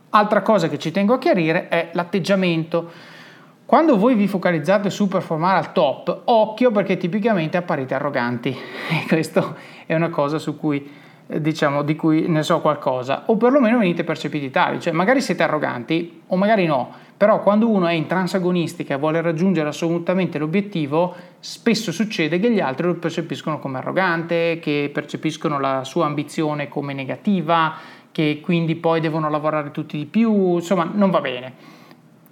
S1: Altra cosa che ci tengo a chiarire è l'atteggiamento. Quando voi vi focalizzate su performare al top, occhio perché tipicamente apparite arroganti. E questo è una cosa su cui eh, diciamo di cui ne so qualcosa. O perlomeno venite percepiti tali, cioè magari siete arroganti o magari no, però quando uno è in transagonistica e vuole raggiungere assolutamente l'obiettivo, spesso succede che gli altri lo percepiscono come arrogante, che percepiscono la sua ambizione come negativa, che quindi poi devono lavorare tutti di più, insomma non va bene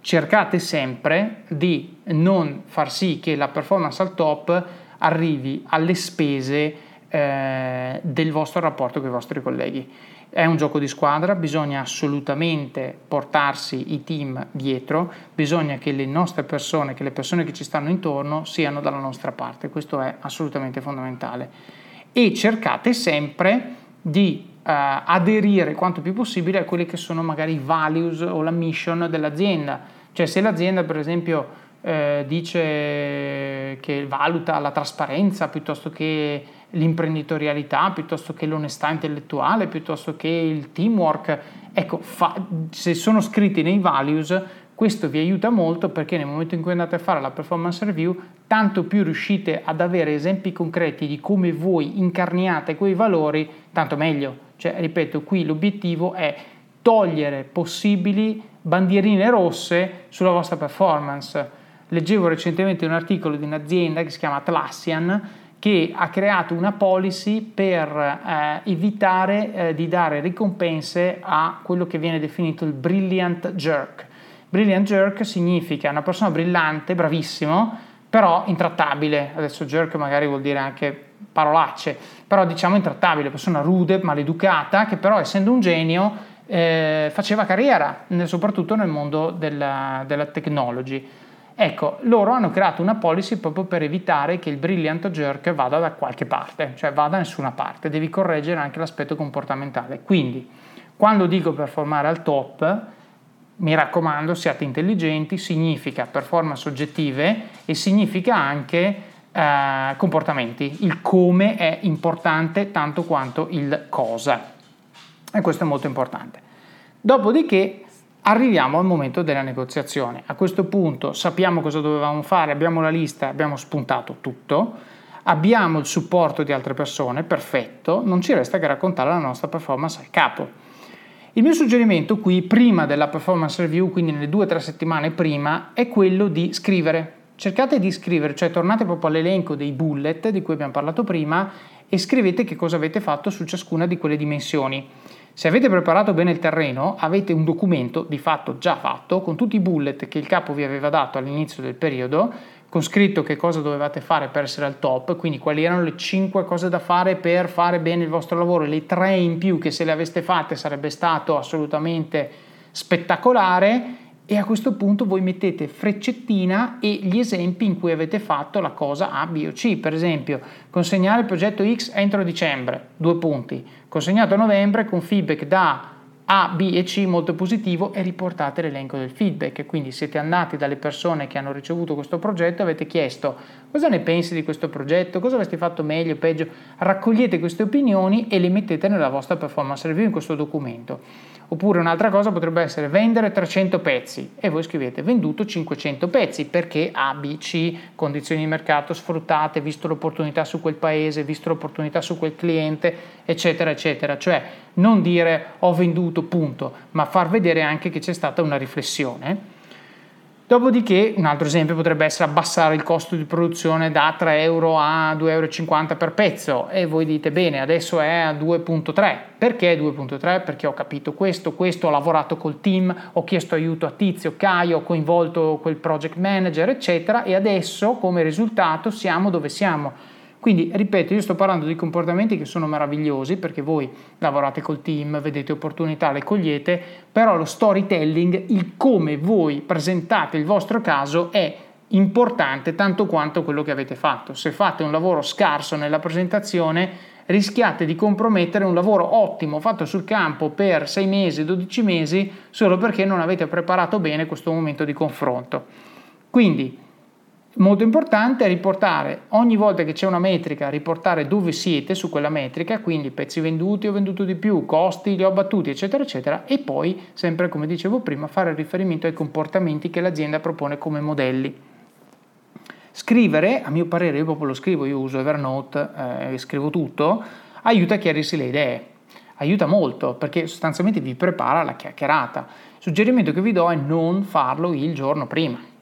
S1: cercate sempre di non far sì che la performance al top arrivi alle spese eh, del vostro rapporto con i vostri colleghi. È un gioco di squadra, bisogna assolutamente portarsi i team dietro, bisogna che le nostre persone, che le persone che ci stanno intorno siano dalla nostra parte, questo è assolutamente fondamentale. E cercate sempre di aderire quanto più possibile a quelli che sono magari i values o la mission dell'azienda cioè se l'azienda per esempio eh, dice che valuta la trasparenza piuttosto che l'imprenditorialità, piuttosto che l'onestà intellettuale, piuttosto che il teamwork, ecco, fa, se sono scritti nei values, questo vi aiuta molto perché nel momento in cui andate a fare la performance review, tanto più riuscite ad avere esempi concreti di come voi incarniate quei valori, tanto meglio. Cioè, ripeto, qui l'obiettivo è togliere possibili bandierine rosse sulla vostra performance. Leggevo recentemente un articolo di un'azienda che si chiama Atlassian che ha creato una policy per eh, evitare eh, di dare ricompense a quello che viene definito il brilliant jerk. Brilliant jerk significa una persona brillante, bravissimo, però intrattabile. Adesso jerk magari vuol dire anche parolacce, però diciamo intrattabile, persona rude, maleducata, che però essendo un genio eh, faceva carriera, soprattutto nel mondo della, della technology. Ecco, loro hanno creato una policy proprio per evitare che il brilliant jerk vada da qualche parte, cioè vada da nessuna parte, devi correggere anche l'aspetto comportamentale. Quindi, quando dico performare al top, mi raccomando, siate intelligenti, significa performance oggettive e significa anche eh, comportamenti. Il come è importante tanto quanto il cosa e questo è molto importante. Dopodiché arriviamo al momento della negoziazione. A questo punto sappiamo cosa dovevamo fare, abbiamo la lista, abbiamo spuntato tutto, abbiamo il supporto di altre persone, perfetto, non ci resta che raccontare la nostra performance al capo. Il mio suggerimento qui, prima della performance review, quindi nelle due o tre settimane prima, è quello di scrivere. Cercate di scrivere, cioè tornate proprio all'elenco dei bullet di cui abbiamo parlato prima e scrivete che cosa avete fatto su ciascuna di quelle dimensioni. Se avete preparato bene il terreno, avete un documento di fatto già fatto con tutti i bullet che il capo vi aveva dato all'inizio del periodo, con scritto che cosa dovevate fare per essere al top, quindi quali erano le 5 cose da fare per fare bene il vostro lavoro, le 3 in più che se le aveste fatte sarebbe stato assolutamente spettacolare e a questo punto voi mettete freccettina e gli esempi in cui avete fatto la cosa A, B o C. Per esempio, consegnare il progetto X entro dicembre, due punti consegnato a novembre con feedback da A, B e C molto positivo e riportate l'elenco del feedback. Quindi siete andati dalle persone che hanno ricevuto questo progetto e avete chiesto cosa ne pensi di questo progetto, cosa avresti fatto meglio, peggio. Raccogliete queste opinioni e le mettete nella vostra performance review in questo documento. Oppure un'altra cosa potrebbe essere vendere 300 pezzi e voi scrivete venduto 500 pezzi perché A, B, C, condizioni di mercato sfruttate, visto l'opportunità su quel paese, visto l'opportunità su quel cliente, eccetera, eccetera. Cioè non dire ho venduto punto, ma far vedere anche che c'è stata una riflessione. Dopodiché, un altro esempio potrebbe essere abbassare il costo di produzione da 3 euro a 2,50 euro per pezzo e voi dite bene, adesso è a 2.3. Perché 2.3? Perché ho capito questo, questo, ho lavorato col team, ho chiesto aiuto a Tizio, Caio, ho coinvolto quel project manager, eccetera, e adesso come risultato siamo dove siamo quindi, ripeto, io sto parlando di comportamenti che sono meravigliosi perché voi lavorate col team, vedete opportunità, le cogliete, però lo storytelling, il come voi presentate il vostro caso è importante tanto quanto quello che avete fatto. Se fate un lavoro scarso nella presentazione, rischiate di compromettere un lavoro ottimo fatto sul campo per 6 mesi, 12 mesi, solo perché non avete preparato bene questo momento di confronto. Quindi Molto importante è riportare ogni volta che c'è una metrica, riportare dove siete su quella metrica, quindi pezzi venduti, ho venduto di più, costi li ho battuti, eccetera, eccetera, e poi, sempre come dicevo prima, fare riferimento ai comportamenti che l'azienda propone come modelli. Scrivere, a mio parere, io proprio lo scrivo, io uso Evernote e eh, scrivo tutto, aiuta a chiarirsi le idee, aiuta molto perché sostanzialmente vi prepara la chiacchierata. Il suggerimento che vi do è non farlo il giorno prima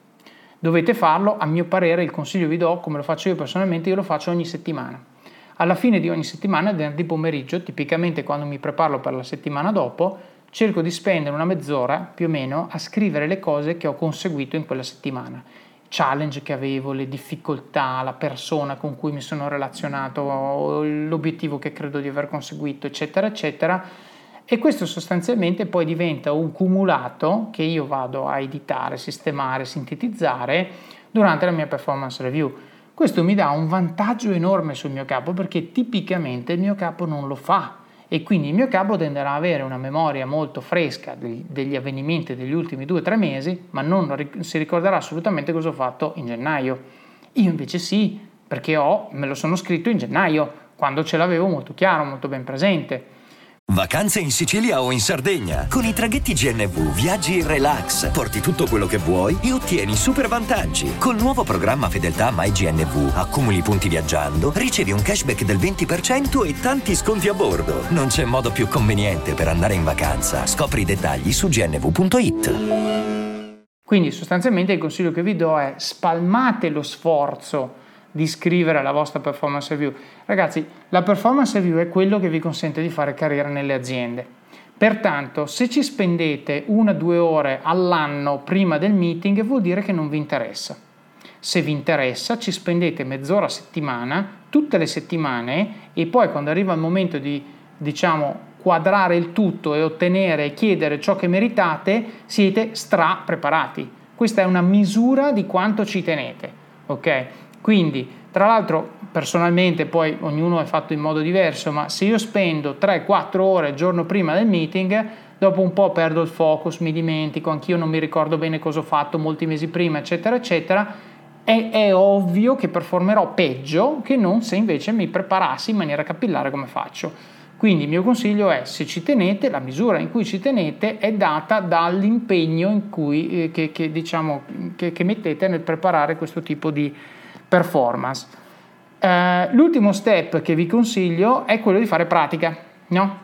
S1: Dovete farlo, a mio parere, il consiglio vi do, come lo faccio io personalmente, io lo faccio ogni settimana. Alla fine di ogni settimana, venerdì pomeriggio, tipicamente quando mi preparo per la settimana dopo, cerco di spendere una mezz'ora più o meno a scrivere le cose che ho conseguito in quella settimana. Challenge che avevo, le difficoltà, la persona con cui mi sono relazionato, l'obiettivo che credo di aver conseguito, eccetera, eccetera e questo sostanzialmente poi diventa un cumulato che io vado a editare, sistemare, sintetizzare durante la mia performance review. Questo mi dà un vantaggio enorme sul mio capo perché tipicamente il mio capo non lo fa e quindi il mio capo tenderà ad avere una memoria molto fresca degli avvenimenti degli ultimi due o tre mesi, ma non si ricorderà assolutamente cosa ho fatto in gennaio. Io invece sì, perché ho, me lo sono scritto in gennaio, quando ce l'avevo molto chiaro, molto ben presente.
S3: Vacanze in Sicilia o in Sardegna. Con i traghetti GNV viaggi in relax, porti tutto quello che vuoi e ottieni super vantaggi. Col nuovo programma Fedeltà MyGNV accumuli punti viaggiando, ricevi un cashback del 20% e tanti sconti a bordo. Non c'è modo più conveniente per andare in vacanza. Scopri i dettagli su gnv.it.
S1: Quindi sostanzialmente il consiglio che vi do è spalmate lo sforzo di scrivere la vostra performance review. Ragazzi, la performance review è quello che vi consente di fare carriera nelle aziende. Pertanto, se ci spendete una o due ore all'anno prima del meeting, vuol dire che non vi interessa. Se vi interessa, ci spendete mezz'ora a settimana, tutte le settimane, e poi quando arriva il momento di, diciamo, quadrare il tutto e ottenere e chiedere ciò che meritate, siete stra preparati. Questa è una misura di quanto ci tenete, ok? Quindi, tra l'altro, personalmente poi ognuno è fatto in modo diverso, ma se io spendo 3-4 ore il giorno prima del meeting, dopo un po' perdo il focus, mi dimentico, anch'io non mi ricordo bene cosa ho fatto molti mesi prima, eccetera, eccetera, è, è ovvio che performerò peggio che non se invece mi preparassi in maniera capillare come faccio. Quindi il mio consiglio è se ci tenete, la misura in cui ci tenete è data dall'impegno cui, eh, che, che, diciamo, che, che mettete nel preparare questo tipo di, performance. Eh, l'ultimo step che vi consiglio è quello di fare pratica, no?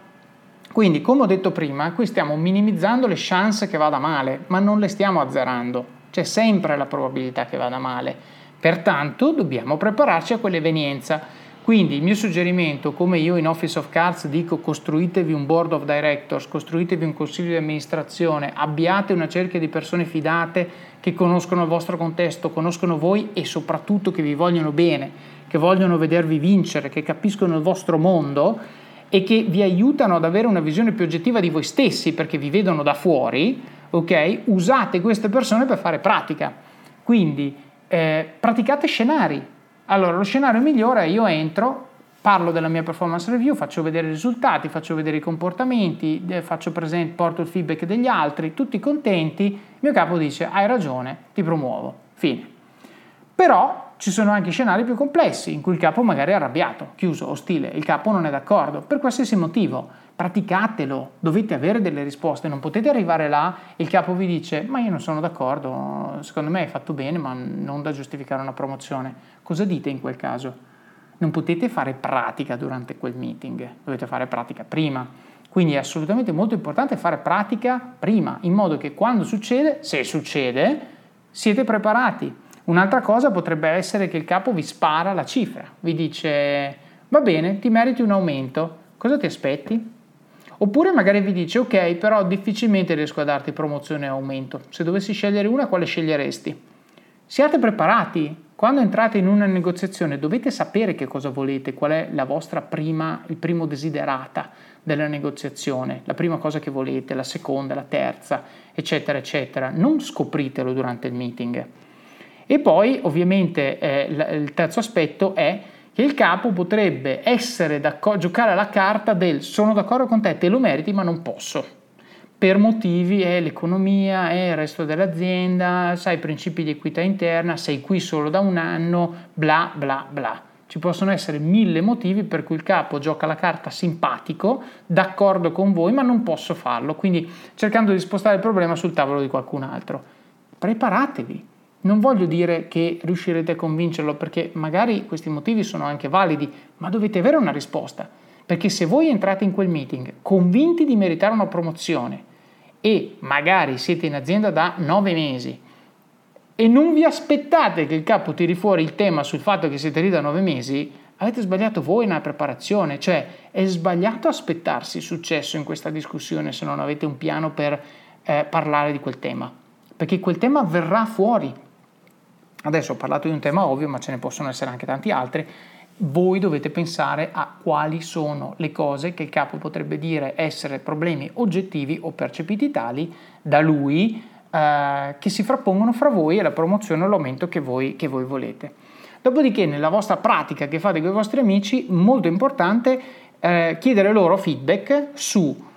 S1: Quindi, come ho detto prima, qui stiamo minimizzando le chance che vada male, ma non le stiamo azzerando. C'è sempre la probabilità che vada male. Pertanto dobbiamo prepararci a quell'evenienza. Quindi il mio suggerimento, come io in Office of Cards dico, costruitevi un board of directors, costruitevi un consiglio di amministrazione, abbiate una cerchia di persone fidate che conoscono il vostro contesto, conoscono voi e soprattutto che vi vogliono bene, che vogliono vedervi vincere, che capiscono il vostro mondo e che vi aiutano ad avere una visione più oggettiva di voi stessi perché vi vedono da fuori, ok? Usate queste persone per fare pratica. Quindi eh, praticate scenari, allora, lo scenario migliore è io entro, parlo della mia performance review, faccio vedere i risultati, faccio vedere i comportamenti, faccio presente, porto il feedback degli altri, tutti contenti, il mio capo dice hai ragione, ti promuovo, fine. Però ci sono anche scenari più complessi in cui il capo magari è arrabbiato, chiuso, ostile, il capo non è d'accordo, per qualsiasi motivo. Praticatelo, dovete avere delle risposte, non potete arrivare là e il capo vi dice ma io non sono d'accordo, secondo me hai fatto bene ma non da giustificare una promozione. Cosa dite in quel caso? Non potete fare pratica durante quel meeting, dovete fare pratica prima. Quindi è assolutamente molto importante fare pratica prima, in modo che quando succede, se succede, Siete preparati? Un'altra cosa potrebbe essere che il capo vi spara la cifra, vi dice va bene, ti meriti un aumento, cosa ti aspetti? Oppure magari vi dice ok, però difficilmente riesco a darti promozione o aumento. Se dovessi scegliere una, quale sceglieresti? Siate preparati. Quando entrate in una negoziazione dovete sapere che cosa volete, qual è la vostra prima, il primo desiderata della negoziazione, la prima cosa che volete, la seconda, la terza, eccetera, eccetera. Non scopritelo durante il meeting. E poi, ovviamente, eh, il terzo aspetto è che il capo potrebbe essere giocare alla carta del sono d'accordo con te, te lo meriti, ma non posso. Per motivi è l'economia, è il resto dell'azienda, sai i principi di equità interna, sei qui solo da un anno, bla bla bla. Ci possono essere mille motivi per cui il capo gioca la carta simpatico, d'accordo con voi, ma non posso farlo, quindi cercando di spostare il problema sul tavolo di qualcun altro. Preparatevi, non voglio dire che riuscirete a convincerlo perché magari questi motivi sono anche validi, ma dovete avere una risposta. Perché se voi entrate in quel meeting convinti di meritare una promozione e magari siete in azienda da nove mesi e non vi aspettate che il capo tiri fuori il tema sul fatto che siete lì da nove mesi, avete sbagliato voi nella preparazione, cioè è sbagliato aspettarsi successo in questa discussione se non avete un piano per eh, parlare di quel tema, perché quel tema verrà fuori Adesso ho parlato di un tema ovvio, ma ce ne possono essere anche tanti altri. Voi dovete pensare a quali sono le cose che il capo potrebbe dire essere problemi oggettivi o percepiti tali da lui eh, che si frappongono fra voi e la promozione o l'aumento che voi, che voi volete. Dopodiché, nella vostra pratica che fate con i vostri amici, molto importante eh, chiedere loro feedback su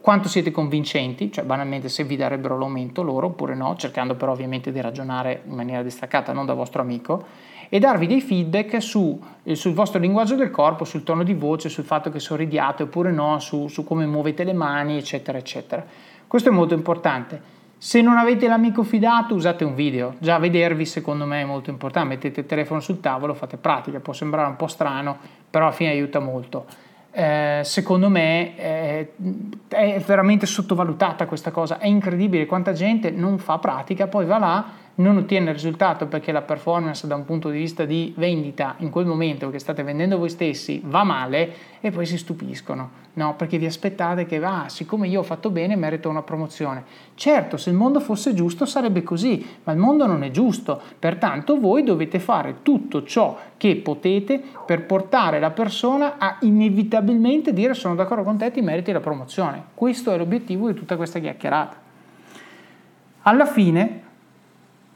S1: quanto siete convincenti, cioè banalmente se vi darebbero l'aumento loro oppure no, cercando però ovviamente di ragionare in maniera distaccata, non da vostro amico, e darvi dei feedback su, eh, sul vostro linguaggio del corpo, sul tono di voce, sul fatto che sorridiate oppure no, su, su come muovete le mani, eccetera, eccetera. Questo è molto importante. Se non avete l'amico fidato, usate un video. Già vedervi, secondo me, è molto importante. Mettete il telefono sul tavolo, fate pratica. Può sembrare un po' strano, però alla fine aiuta molto eh, secondo me eh, è veramente sottovalutata questa cosa, è incredibile quanta gente non fa pratica, poi va là non ottiene il risultato perché la performance da un punto di vista di vendita in quel momento che state vendendo voi stessi va male e poi si stupiscono, no? Perché vi aspettate che, ah, siccome io ho fatto bene merito una promozione. Certo, se il mondo fosse giusto sarebbe così, ma il mondo non è giusto, pertanto voi dovete fare tutto ciò che potete per portare la persona a inevitabilmente dire sono d'accordo con te, ti meriti la promozione. Questo è l'obiettivo di tutta questa chiacchierata. Alla fine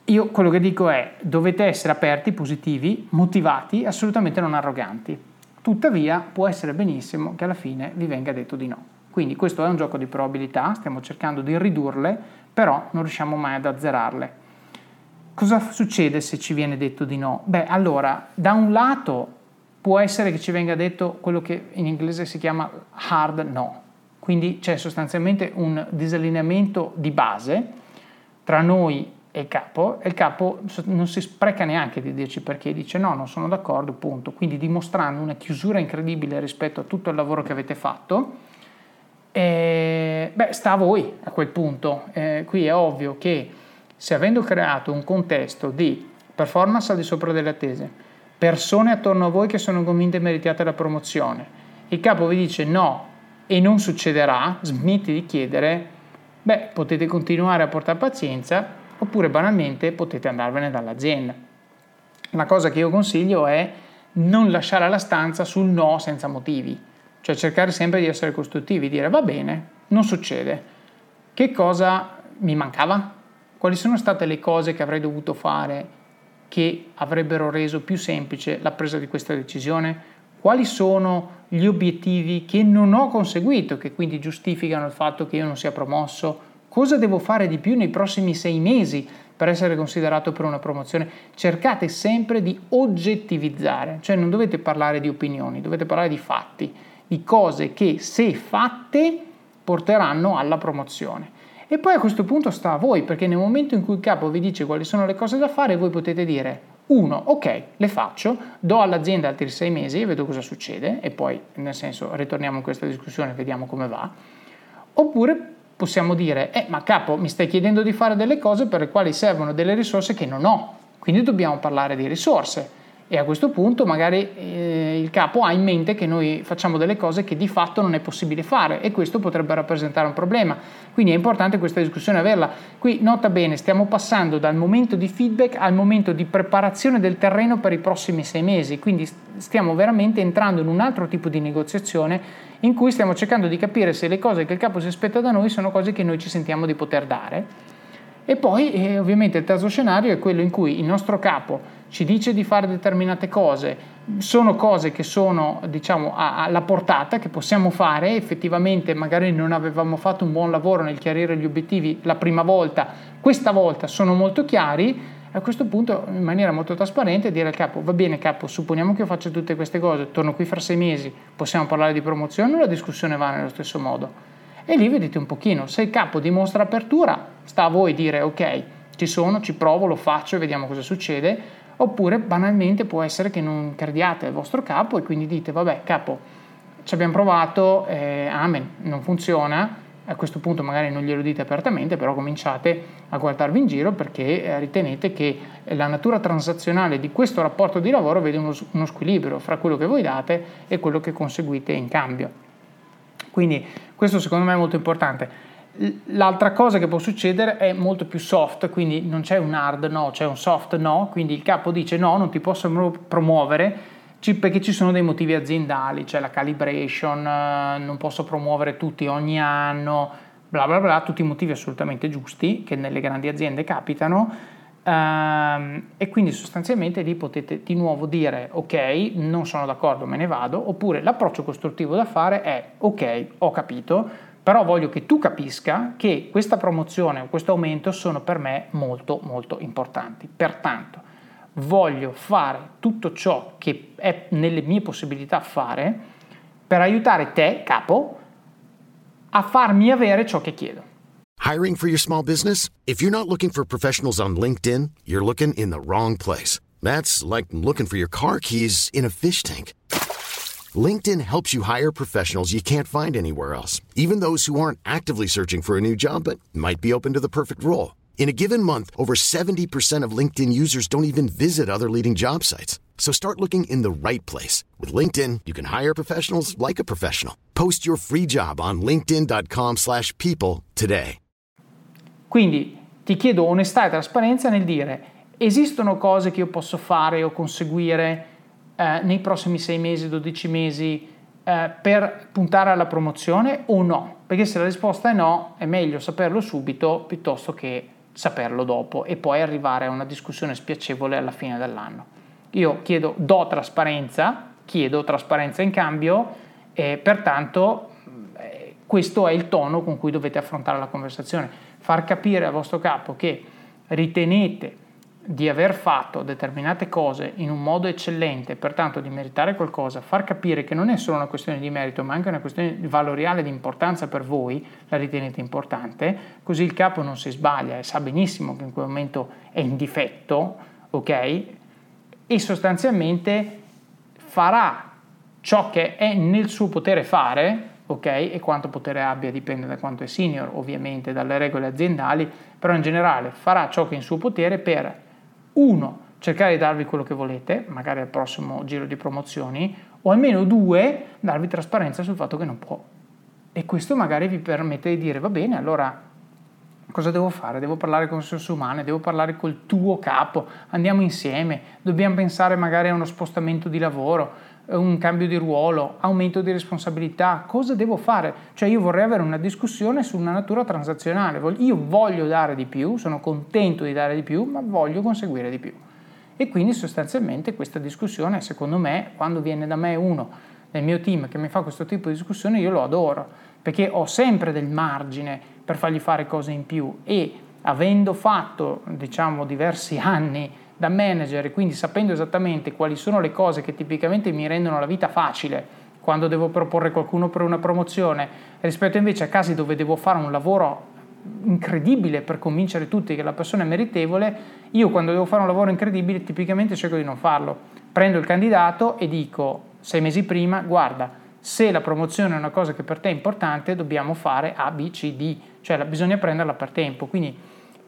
S1: io quello che dico è dovete essere aperti, positivi, motivati, assolutamente non arroganti. Tuttavia può essere benissimo che alla fine vi venga detto di no. Quindi questo è un gioco di probabilità, stiamo cercando di ridurle, però non riusciamo mai ad azzerarle. Cosa succede se ci viene detto di no? Beh, allora, da un lato può essere che ci venga detto quello che in inglese si chiama hard no, quindi c'è sostanzialmente un disallineamento di base tra noi e il capo, e il capo non si spreca neanche di dirci perché, dice no, non sono d'accordo, punto. Quindi dimostrando una chiusura incredibile rispetto a tutto il lavoro che avete fatto, e, beh, sta a voi a quel punto. Eh, qui è ovvio che se avendo creato un contesto di performance al di sopra delle attese, persone attorno a voi che sono convinte e meritate la promozione, il capo vi dice no e non succederà, smetti di chiedere, beh, potete continuare a portare pazienza oppure banalmente potete andarvene dall'azienda. Una cosa che io consiglio è non lasciare la stanza sul no senza motivi, cioè cercare sempre di essere costruttivi, dire va bene, non succede, che cosa mi mancava? Quali sono state le cose che avrei dovuto fare che avrebbero reso più semplice la presa di questa decisione? Quali sono gli obiettivi che non ho conseguito, che quindi giustificano il fatto che io non sia promosso Cosa devo fare di più nei prossimi sei mesi per essere considerato per una promozione? Cercate sempre di oggettivizzare, cioè non dovete parlare di opinioni, dovete parlare di fatti, di cose che se fatte porteranno alla promozione. E poi a questo punto sta a voi, perché nel momento in cui il capo vi dice quali sono le cose da fare, voi potete dire uno, ok, le faccio, do all'azienda altri sei mesi e vedo cosa succede, e poi nel senso ritorniamo in questa discussione e vediamo come va. Oppure possiamo dire, eh ma capo, mi stai chiedendo di fare delle cose per le quali servono delle risorse che non ho, quindi dobbiamo parlare di risorse e a questo punto magari eh, il capo ha in mente che noi facciamo delle cose che di fatto non è possibile fare e questo potrebbe rappresentare un problema. Quindi è importante questa discussione averla. Qui nota bene, stiamo passando dal momento di feedback al momento di preparazione del terreno per i prossimi sei mesi, quindi stiamo veramente entrando in un altro tipo di negoziazione in cui stiamo cercando di capire se le cose che il capo si aspetta da noi sono cose che noi ci sentiamo di poter dare. E poi eh, ovviamente il terzo scenario è quello in cui il nostro capo ci dice di fare determinate cose, sono cose che sono diciamo alla portata, che possiamo fare, effettivamente magari non avevamo fatto un buon lavoro nel chiarire gli obiettivi la prima volta, questa volta sono molto chiari, a questo punto in maniera molto trasparente dire al capo va bene capo supponiamo che io faccia tutte queste cose torno qui fra sei mesi possiamo parlare di promozione o la discussione va nello stesso modo? E lì vedete un pochino se il capo dimostra apertura sta a voi dire ok ci sono ci provo lo faccio e vediamo cosa succede oppure banalmente può essere che non crediate al vostro capo e quindi dite vabbè capo ci abbiamo provato, eh, amen, non funziona, a questo punto magari non glielo dite apertamente, però cominciate a guardarvi in giro perché eh, ritenete che la natura transazionale di questo rapporto di lavoro vede uno, uno squilibrio fra quello che voi date e quello che conseguite in cambio. Quindi questo secondo me è molto importante. L'altra cosa che può succedere è molto più soft, quindi non c'è un hard no, c'è un soft no, quindi il capo dice no, non ti posso promuovere. Perché ci sono dei motivi aziendali, c'è la calibration, eh, non posso promuovere tutti ogni anno, bla bla bla, tutti i motivi assolutamente giusti che nelle grandi aziende capitano ehm, e quindi sostanzialmente lì potete di nuovo dire ok, non sono d'accordo, me ne vado, oppure l'approccio costruttivo da fare è ok, ho capito, però voglio che tu capisca che questa promozione o questo aumento sono per me molto molto importanti. Pertanto voglio fare tutto ciò che è nelle mie possibilità fare per aiutare te, capo, a farmi avere ciò che chiedo.
S4: Hiring for your small business? If you're not looking for professionals on LinkedIn, you're looking in the wrong place. That's like looking for your car keys in a fish tank. LinkedIn helps you hire professionals you can't find anywhere else, even those who aren't actively searching for a new job but might be open to the perfect role. In a given month, over 70% of LinkedIn users don't even visit other leading job sites. So start looking in the right place. With LinkedIn, you can hire professionals like a professional. Post your free job on linkedin.com slash people today.
S1: Quindi ti chiedo onestà e trasparenza nel dire esistono cose che io posso fare o conseguire eh, nei prossimi 6 mesi, 12 mesi eh, per puntare alla promozione o no? Perché se la risposta è no, è meglio saperlo subito piuttosto che saperlo dopo e poi arrivare a una discussione spiacevole alla fine dell'anno. Io chiedo, do trasparenza, chiedo trasparenza in cambio e pertanto eh, questo è il tono con cui dovete affrontare la conversazione. Far capire al vostro capo che ritenete di aver fatto determinate cose in un modo eccellente, pertanto di meritare qualcosa, far capire che non è solo una questione di merito, ma anche una questione valoriale di importanza per voi, la ritenete importante, così il capo non si sbaglia e sa benissimo che in quel momento è in difetto, ok? E sostanzialmente farà ciò che è nel suo potere fare, ok? E quanto potere abbia dipende da quanto è senior, ovviamente, dalle regole aziendali, però in generale farà ciò che è in suo potere per uno, cercare di darvi quello che volete, magari al prossimo giro di promozioni, o almeno due, darvi trasparenza sul fatto che non può. E questo magari vi permette di dire, va bene, allora cosa devo fare? Devo parlare con risorse umane, devo parlare col tuo capo, andiamo insieme, dobbiamo pensare magari a uno spostamento di lavoro, un cambio di ruolo, aumento di responsabilità, cosa devo fare? Cioè io vorrei avere una discussione su una natura transazionale, io voglio dare di più, sono contento di dare di più, ma voglio conseguire di più. E quindi sostanzialmente questa discussione, secondo me, quando viene da me uno nel mio team che mi fa questo tipo di discussione, io lo adoro, perché ho sempre del margine per fargli fare cose in più e avendo fatto, diciamo, diversi anni da manager e quindi sapendo esattamente quali sono le cose che tipicamente mi rendono la vita facile quando devo proporre qualcuno per una promozione rispetto invece a casi dove devo fare un lavoro incredibile per convincere tutti che la persona è meritevole, io quando devo fare un lavoro incredibile tipicamente cerco di non farlo. Prendo il candidato e dico sei mesi prima, guarda, se la promozione è una cosa che per te è importante, dobbiamo fare A, B, C, D, cioè bisogna prenderla per tempo. Quindi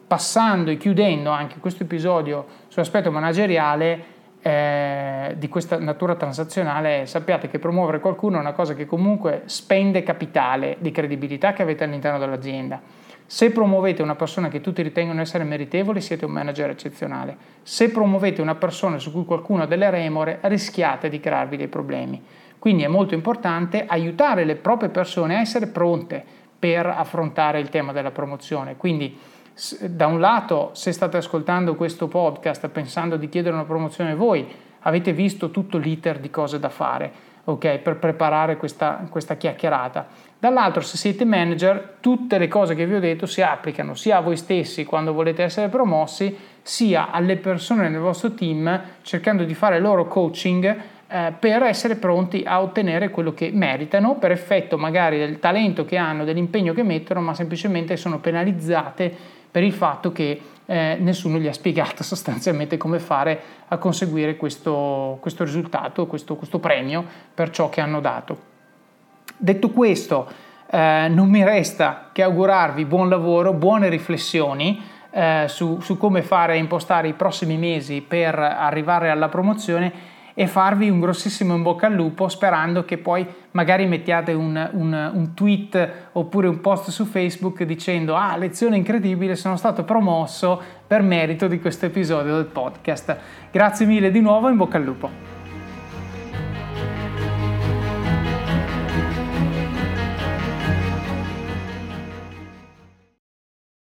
S1: passando e chiudendo anche questo episodio sull'aspetto manageriale eh, di questa natura transazionale, sappiate che promuovere qualcuno è una cosa che comunque spende capitale di credibilità che avete all'interno dell'azienda. Se promuovete una persona che tutti ritengono essere meritevole, siete un manager eccezionale. Se promuovete una persona su cui qualcuno ha delle remore, rischiate di crearvi dei problemi. Quindi è molto importante aiutare le proprie persone a essere pronte per affrontare il tema della promozione. Quindi da un lato, se state ascoltando questo podcast pensando di chiedere una promozione voi, avete visto tutto l'iter di cose da fare, ok, per preparare questa, questa chiacchierata. Dall'altro, se siete manager, tutte le cose che vi ho detto si applicano sia a voi stessi quando volete essere promossi, sia alle persone nel vostro team, cercando di fare loro coaching eh, per essere pronti a ottenere quello che meritano per effetto magari del talento che hanno, dell'impegno che mettono, ma semplicemente sono penalizzate per il fatto che eh, nessuno gli ha spiegato sostanzialmente come fare a conseguire questo, questo risultato, questo, questo, premio per ciò che hanno dato. Detto questo, eh, non mi resta che augurarvi buon lavoro, buone riflessioni eh, su, su come fare e impostare i prossimi mesi per arrivare alla promozione e farvi un grossissimo in bocca al lupo sperando che poi magari mettiate un, un, un, tweet oppure un post su Facebook dicendo ah lezione incredibile sono stato promosso per merito di questo episodio del podcast. Grazie mille di nuovo in bocca al lupo.